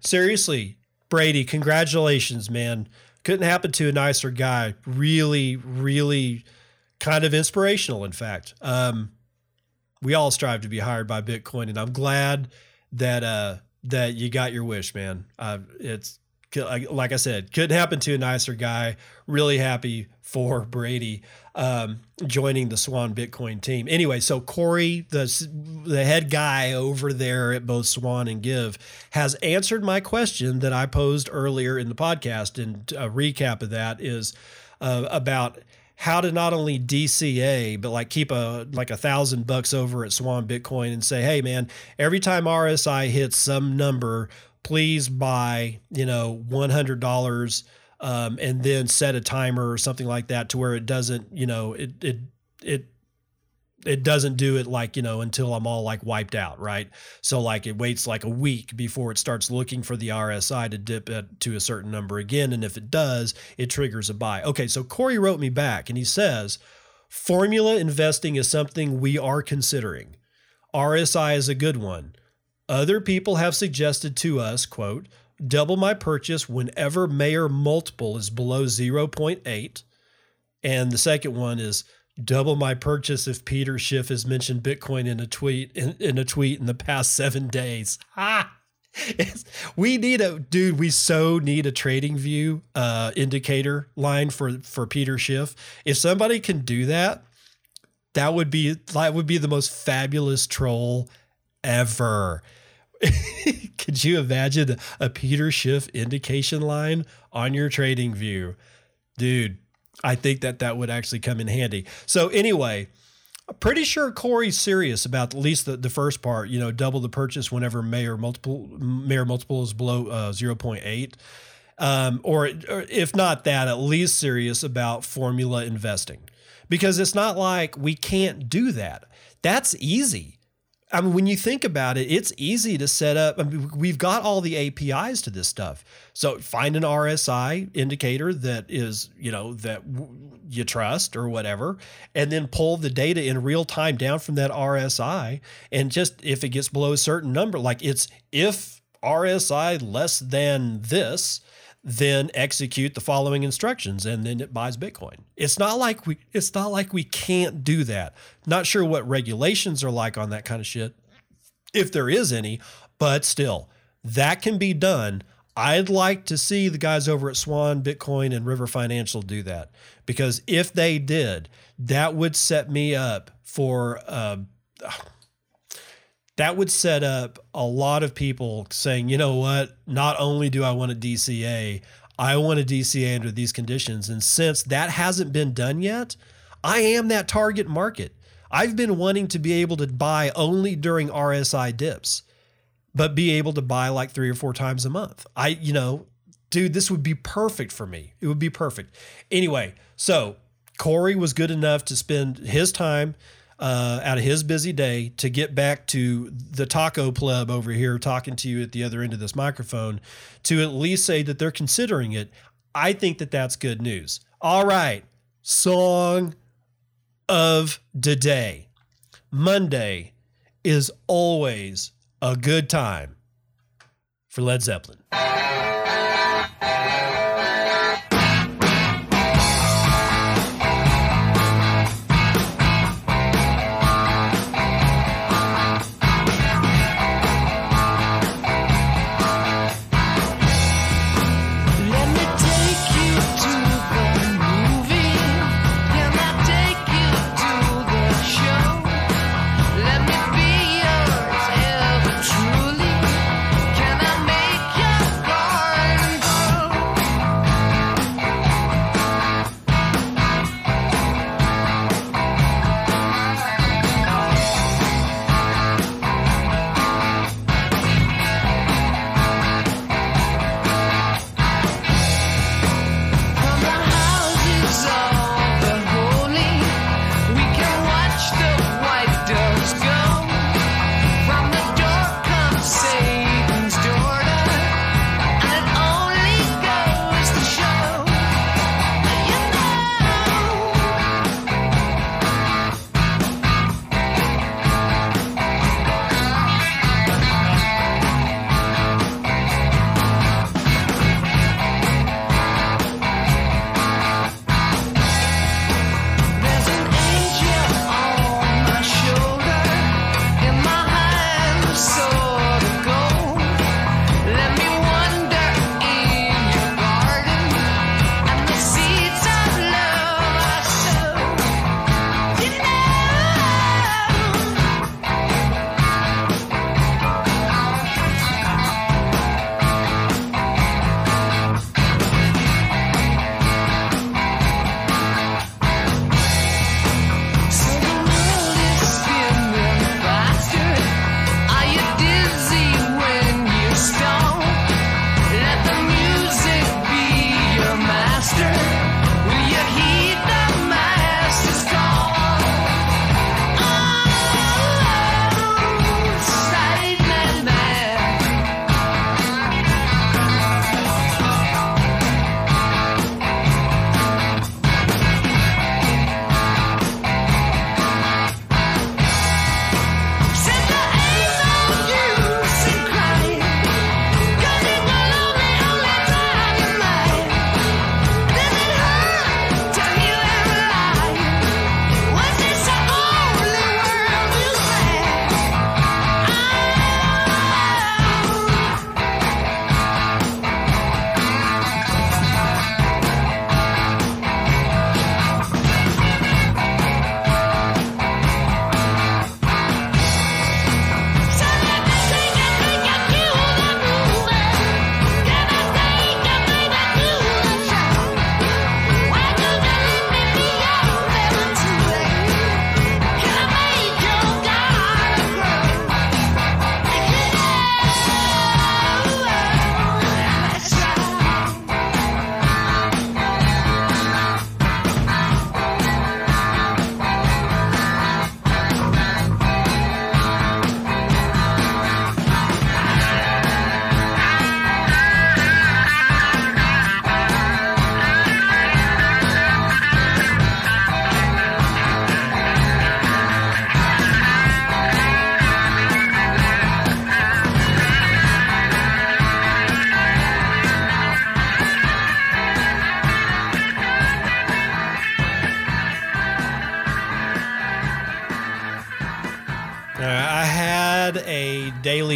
A: seriously, Brady, congratulations, man. Couldn't happen to a nicer guy. Really, really kind of inspirational, in fact. Um, we all strive to be hired by Bitcoin, and I'm glad that uh, that you got your wish, man. Uh, it's like I said, couldn't happen to a nicer guy. Really happy for Brady um, joining the Swan Bitcoin team. Anyway, so Corey, the the head guy over there at both Swan and Give, has answered my question that I posed earlier in the podcast. And a recap of that is uh, about how to not only DCA but like keep a like a thousand bucks over at Swan Bitcoin and say, hey man, every time RSI hits some number, please buy you know one hundred dollars. Um, and then set a timer or something like that to where it doesn't, you know, it it it it doesn't do it like you know until i'm all like wiped out right? So like it waits like a week before it starts looking for the rsi to dip to a certain number again and if it does it triggers a buy. Okay so corey wrote me back and he says formula investing is something we are considering. Rsi is a good one. Other people have suggested to us quote double my purchase whenever Mayer multiple is below 0.8 and the second one is double my purchase if Peter Schiff has mentioned Bitcoin in a tweet in, in a tweet in the past seven days. Ah, we need a dude. We so need a trading view uh, indicator line for for Peter Schiff. If somebody can do that, that would be that would be the most fabulous troll ever. Could you imagine a Peter Schiff indication line on your trading view? Dude, I think that that would actually come in handy. So, anyway, I'm pretty sure Corey's serious about at least the, the first part, you know, double the purchase whenever Mayer multiple Mayer multiple is below uh, 0.8. Um, or, or if not that, at least serious about formula investing because it's not like we can't do that. That's easy. I mean, when you think about it, it's easy to set up. I mean, we've got all the APIs to this stuff. So find an RSI indicator that is, you know, that you trust or whatever, and then pull the data in real time down from that RSI. And just if it gets below a certain number, like it's if RSI less than this, then execute the following instructions and then it buys bitcoin. It's not like we it's not like we can't do that. Not sure what regulations are like on that kind of shit if there is any but still that can be done. I'd like to see the guys over at swan bitcoin and river financial do that because if they did that would set me up for uh, that would set up a lot of people saying, you know what, not only do I want a DCA, I want a DCA under these conditions. And since that hasn't been done yet, I am that target market. I've been wanting to be able to buy only during RSI dips, but be able to buy like three or four times a month. I, you know, dude, this would be perfect for me. It would be perfect. Anyway, so Corey was good enough to spend his time uh, out of his busy day to get back to the taco pleb over here talking to you at the other end of this microphone to at least say that they're considering it. I think that that's good news. All right, song of the day. Monday is always a good time for Led Zeppelin.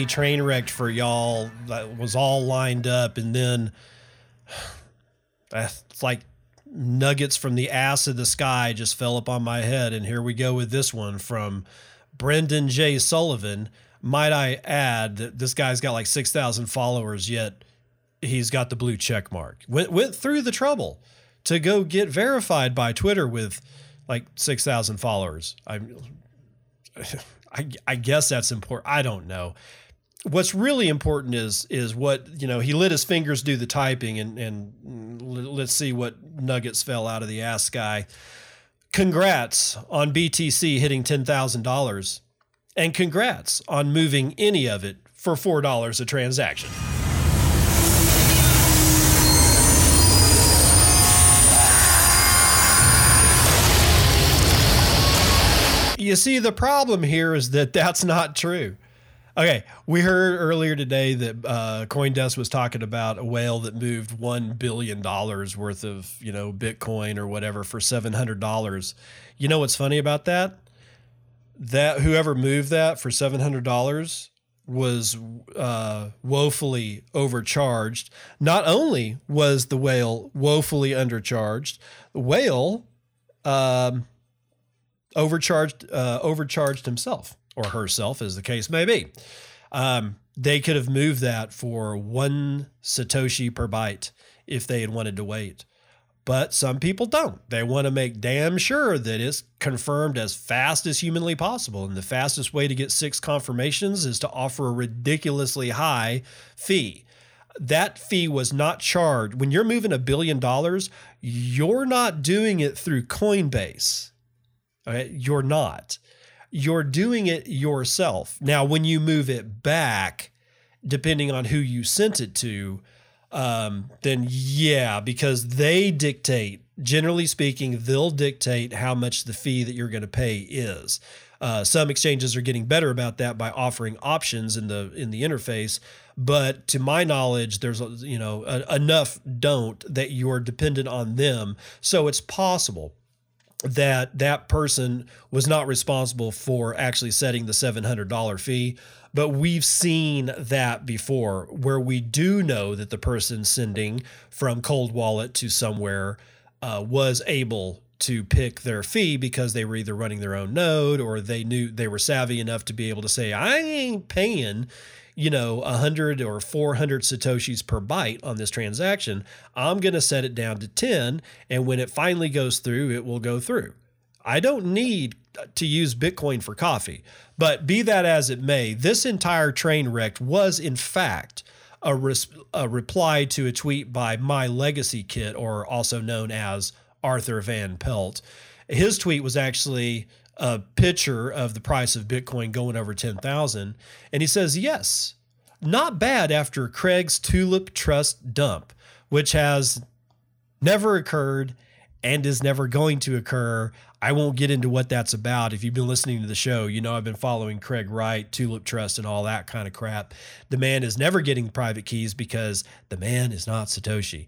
A: Train wrecked for y'all that was all lined up, and then it's like nuggets from the ass of the sky just fell upon my head. And here we go with this one from Brendan J. Sullivan. Might I add that this guy's got like 6,000 followers, yet he's got the blue check mark. Went, went through the trouble to go get verified by Twitter with like 6,000 followers. I'm. I, I guess that's important. I don't know. What's really important is is what you know. He let his fingers do the typing, and and let's see what nuggets fell out of the ass guy. Congrats on BTC hitting ten thousand dollars, and congrats on moving any of it for four dollars a transaction. You see, the problem here is that that's not true. Okay, we heard earlier today that uh, CoinDesk was talking about a whale that moved one billion dollars worth of you know Bitcoin or whatever for seven hundred dollars. You know what's funny about that? That whoever moved that for seven hundred dollars was uh, woefully overcharged. Not only was the whale woefully undercharged, the whale. Um, overcharged uh, overcharged himself or herself, as the case may be. Um, they could have moved that for one satoshi per byte if they had wanted to wait. But some people don't. They want to make damn sure that it's confirmed as fast as humanly possible. And the fastest way to get six confirmations is to offer a ridiculously high fee. That fee was not charged. When you're moving a billion dollars, you're not doing it through Coinbase Okay, you're not. You're doing it yourself. Now, when you move it back, depending on who you sent it to, um, then yeah, because they dictate, generally speaking, they'll dictate how much the fee that you're going to pay is. Uh, some exchanges are getting better about that by offering options in the in the interface, but to my knowledge, there's you know a, enough don't that you're dependent on them. So it's possible that that person was not responsible for actually setting the $700 fee. But we've seen that before where we do know that the person sending from cold wallet to somewhere uh, was able to pick their fee because they were either running their own node or they knew they were savvy enough to be able to say i ain't paying you know, 100 or 400 Satoshis per byte on this transaction, I'm going to set it down to 10. And when it finally goes through, it will go through. I don't need to use Bitcoin for coffee. But be that as it may, this entire train wreck was, in fact, a, res- a reply to a tweet by My Legacy Kit, or also known as Arthur Van Pelt. His tweet was actually a picture of the price of Bitcoin going over 10,000. And he says, yes, not bad after Craig's Tulip Trust dump, which has never occurred and is never going to occur. I won't get into what that's about. If you've been listening to the show, you know I've been following Craig Wright, Tulip Trust, and all that kind of crap. The man is never getting private keys because the man is not Satoshi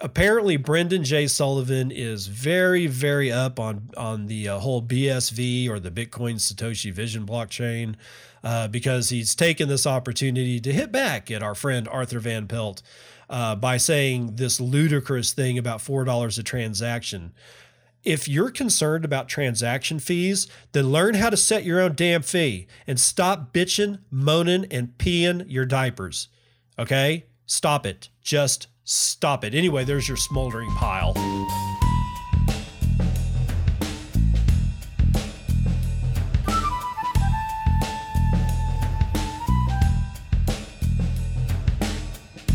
A: apparently Brendan J. Sullivan is very, very up on on the uh, whole BSV or the Bitcoin Satoshi Vision blockchain uh, because he's taken this opportunity to hit back at our friend Arthur Van Pelt uh, by saying this ludicrous thing about four dollars a transaction. If you're concerned about transaction fees, then learn how to set your own damn fee and stop bitching, moaning, and peeing your diapers. Okay? Stop it. Just Stop it. Anyway, there's your smoldering pile.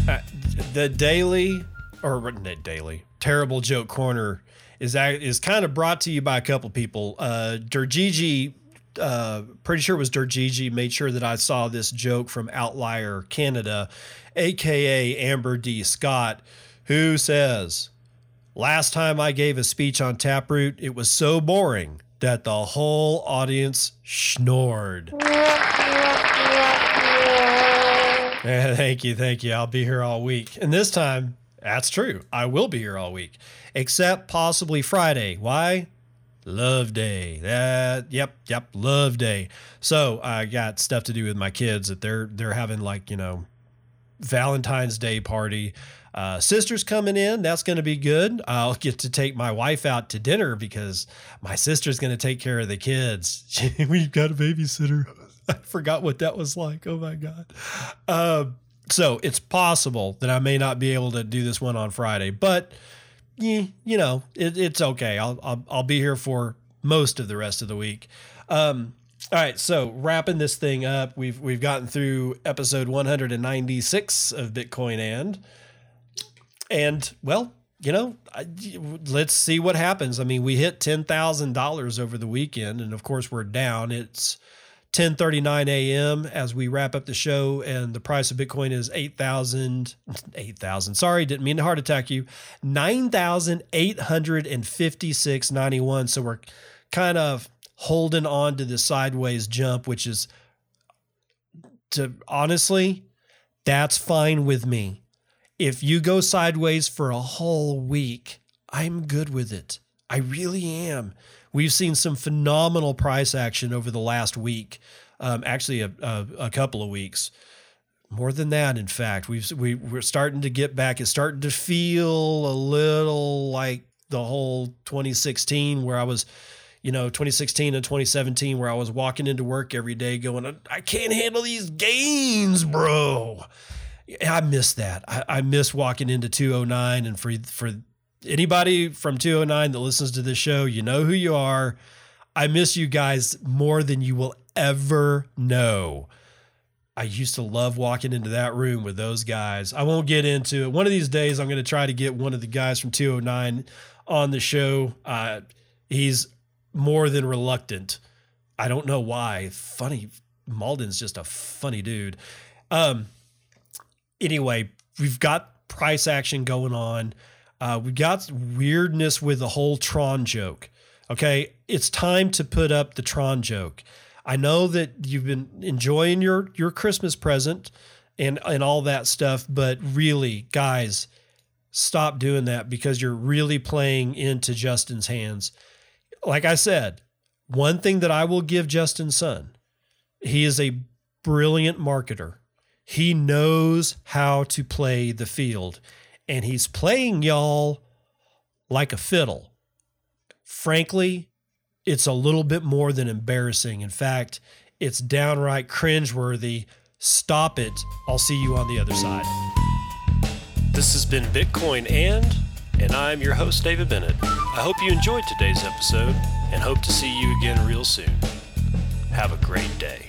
A: Uh, the daily or daily terrible joke corner is is kind of brought to you by a couple people. Uh, uh, pretty sure it was Dergigi, made sure that I saw this joke from Outlier Canada, aka Amber D. Scott, who says, Last time I gave a speech on Taproot, it was so boring that the whole audience Schnorred. thank you, thank you. I'll be here all week. And this time, that's true. I will be here all week, except possibly Friday. Why? Love Day. That yep, yep, Love Day. So I got stuff to do with my kids that they're they're having like, you know, Valentine's Day party. Uh, sister's coming in. That's going to be good. I'll get to take my wife out to dinner because my sister's going to take care of the kids. We've got a babysitter. I forgot what that was like. Oh my God. Uh, so it's possible that I may not be able to do this one on Friday, but you, you know, it, it's okay. I'll, I'll, I'll be here for most of the rest of the week. Um, all right, so wrapping this thing up, we've we've gotten through episode 196 of Bitcoin and and well, you know, I, let's see what happens. I mean, we hit ten thousand dollars over the weekend, and of course we're down. It's 10:39 a.m. as we wrap up the show, and the price of Bitcoin is 8,000. 8,000. Sorry, didn't mean to heart attack you. 9,856.91. So we're kind of holding on to the sideways jump, which is to honestly, that's fine with me. If you go sideways for a whole week, I'm good with it. I really am. We've seen some phenomenal price action over the last week, um, actually a, a, a, couple of weeks. More than that, in fact, we've we, we're starting to get back. It's starting to feel a little like the whole 2016, where I was, you know, 2016 and 2017, where I was walking into work every day going, I can't handle these gains, bro. I miss that. I, I miss walking into 209 and for for anybody from 209 that listens to this show, you know who you are. I miss you guys more than you will ever know. I used to love walking into that room with those guys. I won't get into it. One of these days, I'm going to try to get one of the guys from 209 on the show. Uh, he's more than reluctant. I don't know why. Funny. Malden's just a funny dude. Um, anyway, we've got price action going on. Uh, we got weirdness with the whole Tron joke. Okay, it's time to put up the Tron joke. I know that you've been enjoying your your Christmas present and and all that stuff, but really, guys, stop doing that because you're really playing into Justin's hands. Like I said, one thing that I will give Justin Sun, he is a brilliant marketer. He knows how to play the field and he's playing y'all like a fiddle. Frankly, it's a little bit more than embarrassing. In fact, it's downright cringeworthy. Stop it. I'll see you on the other side. This has been Bitcoin and, and I'm your host, David Bennett. I hope you enjoyed today's episode and hope to see you again real soon. Have a great day.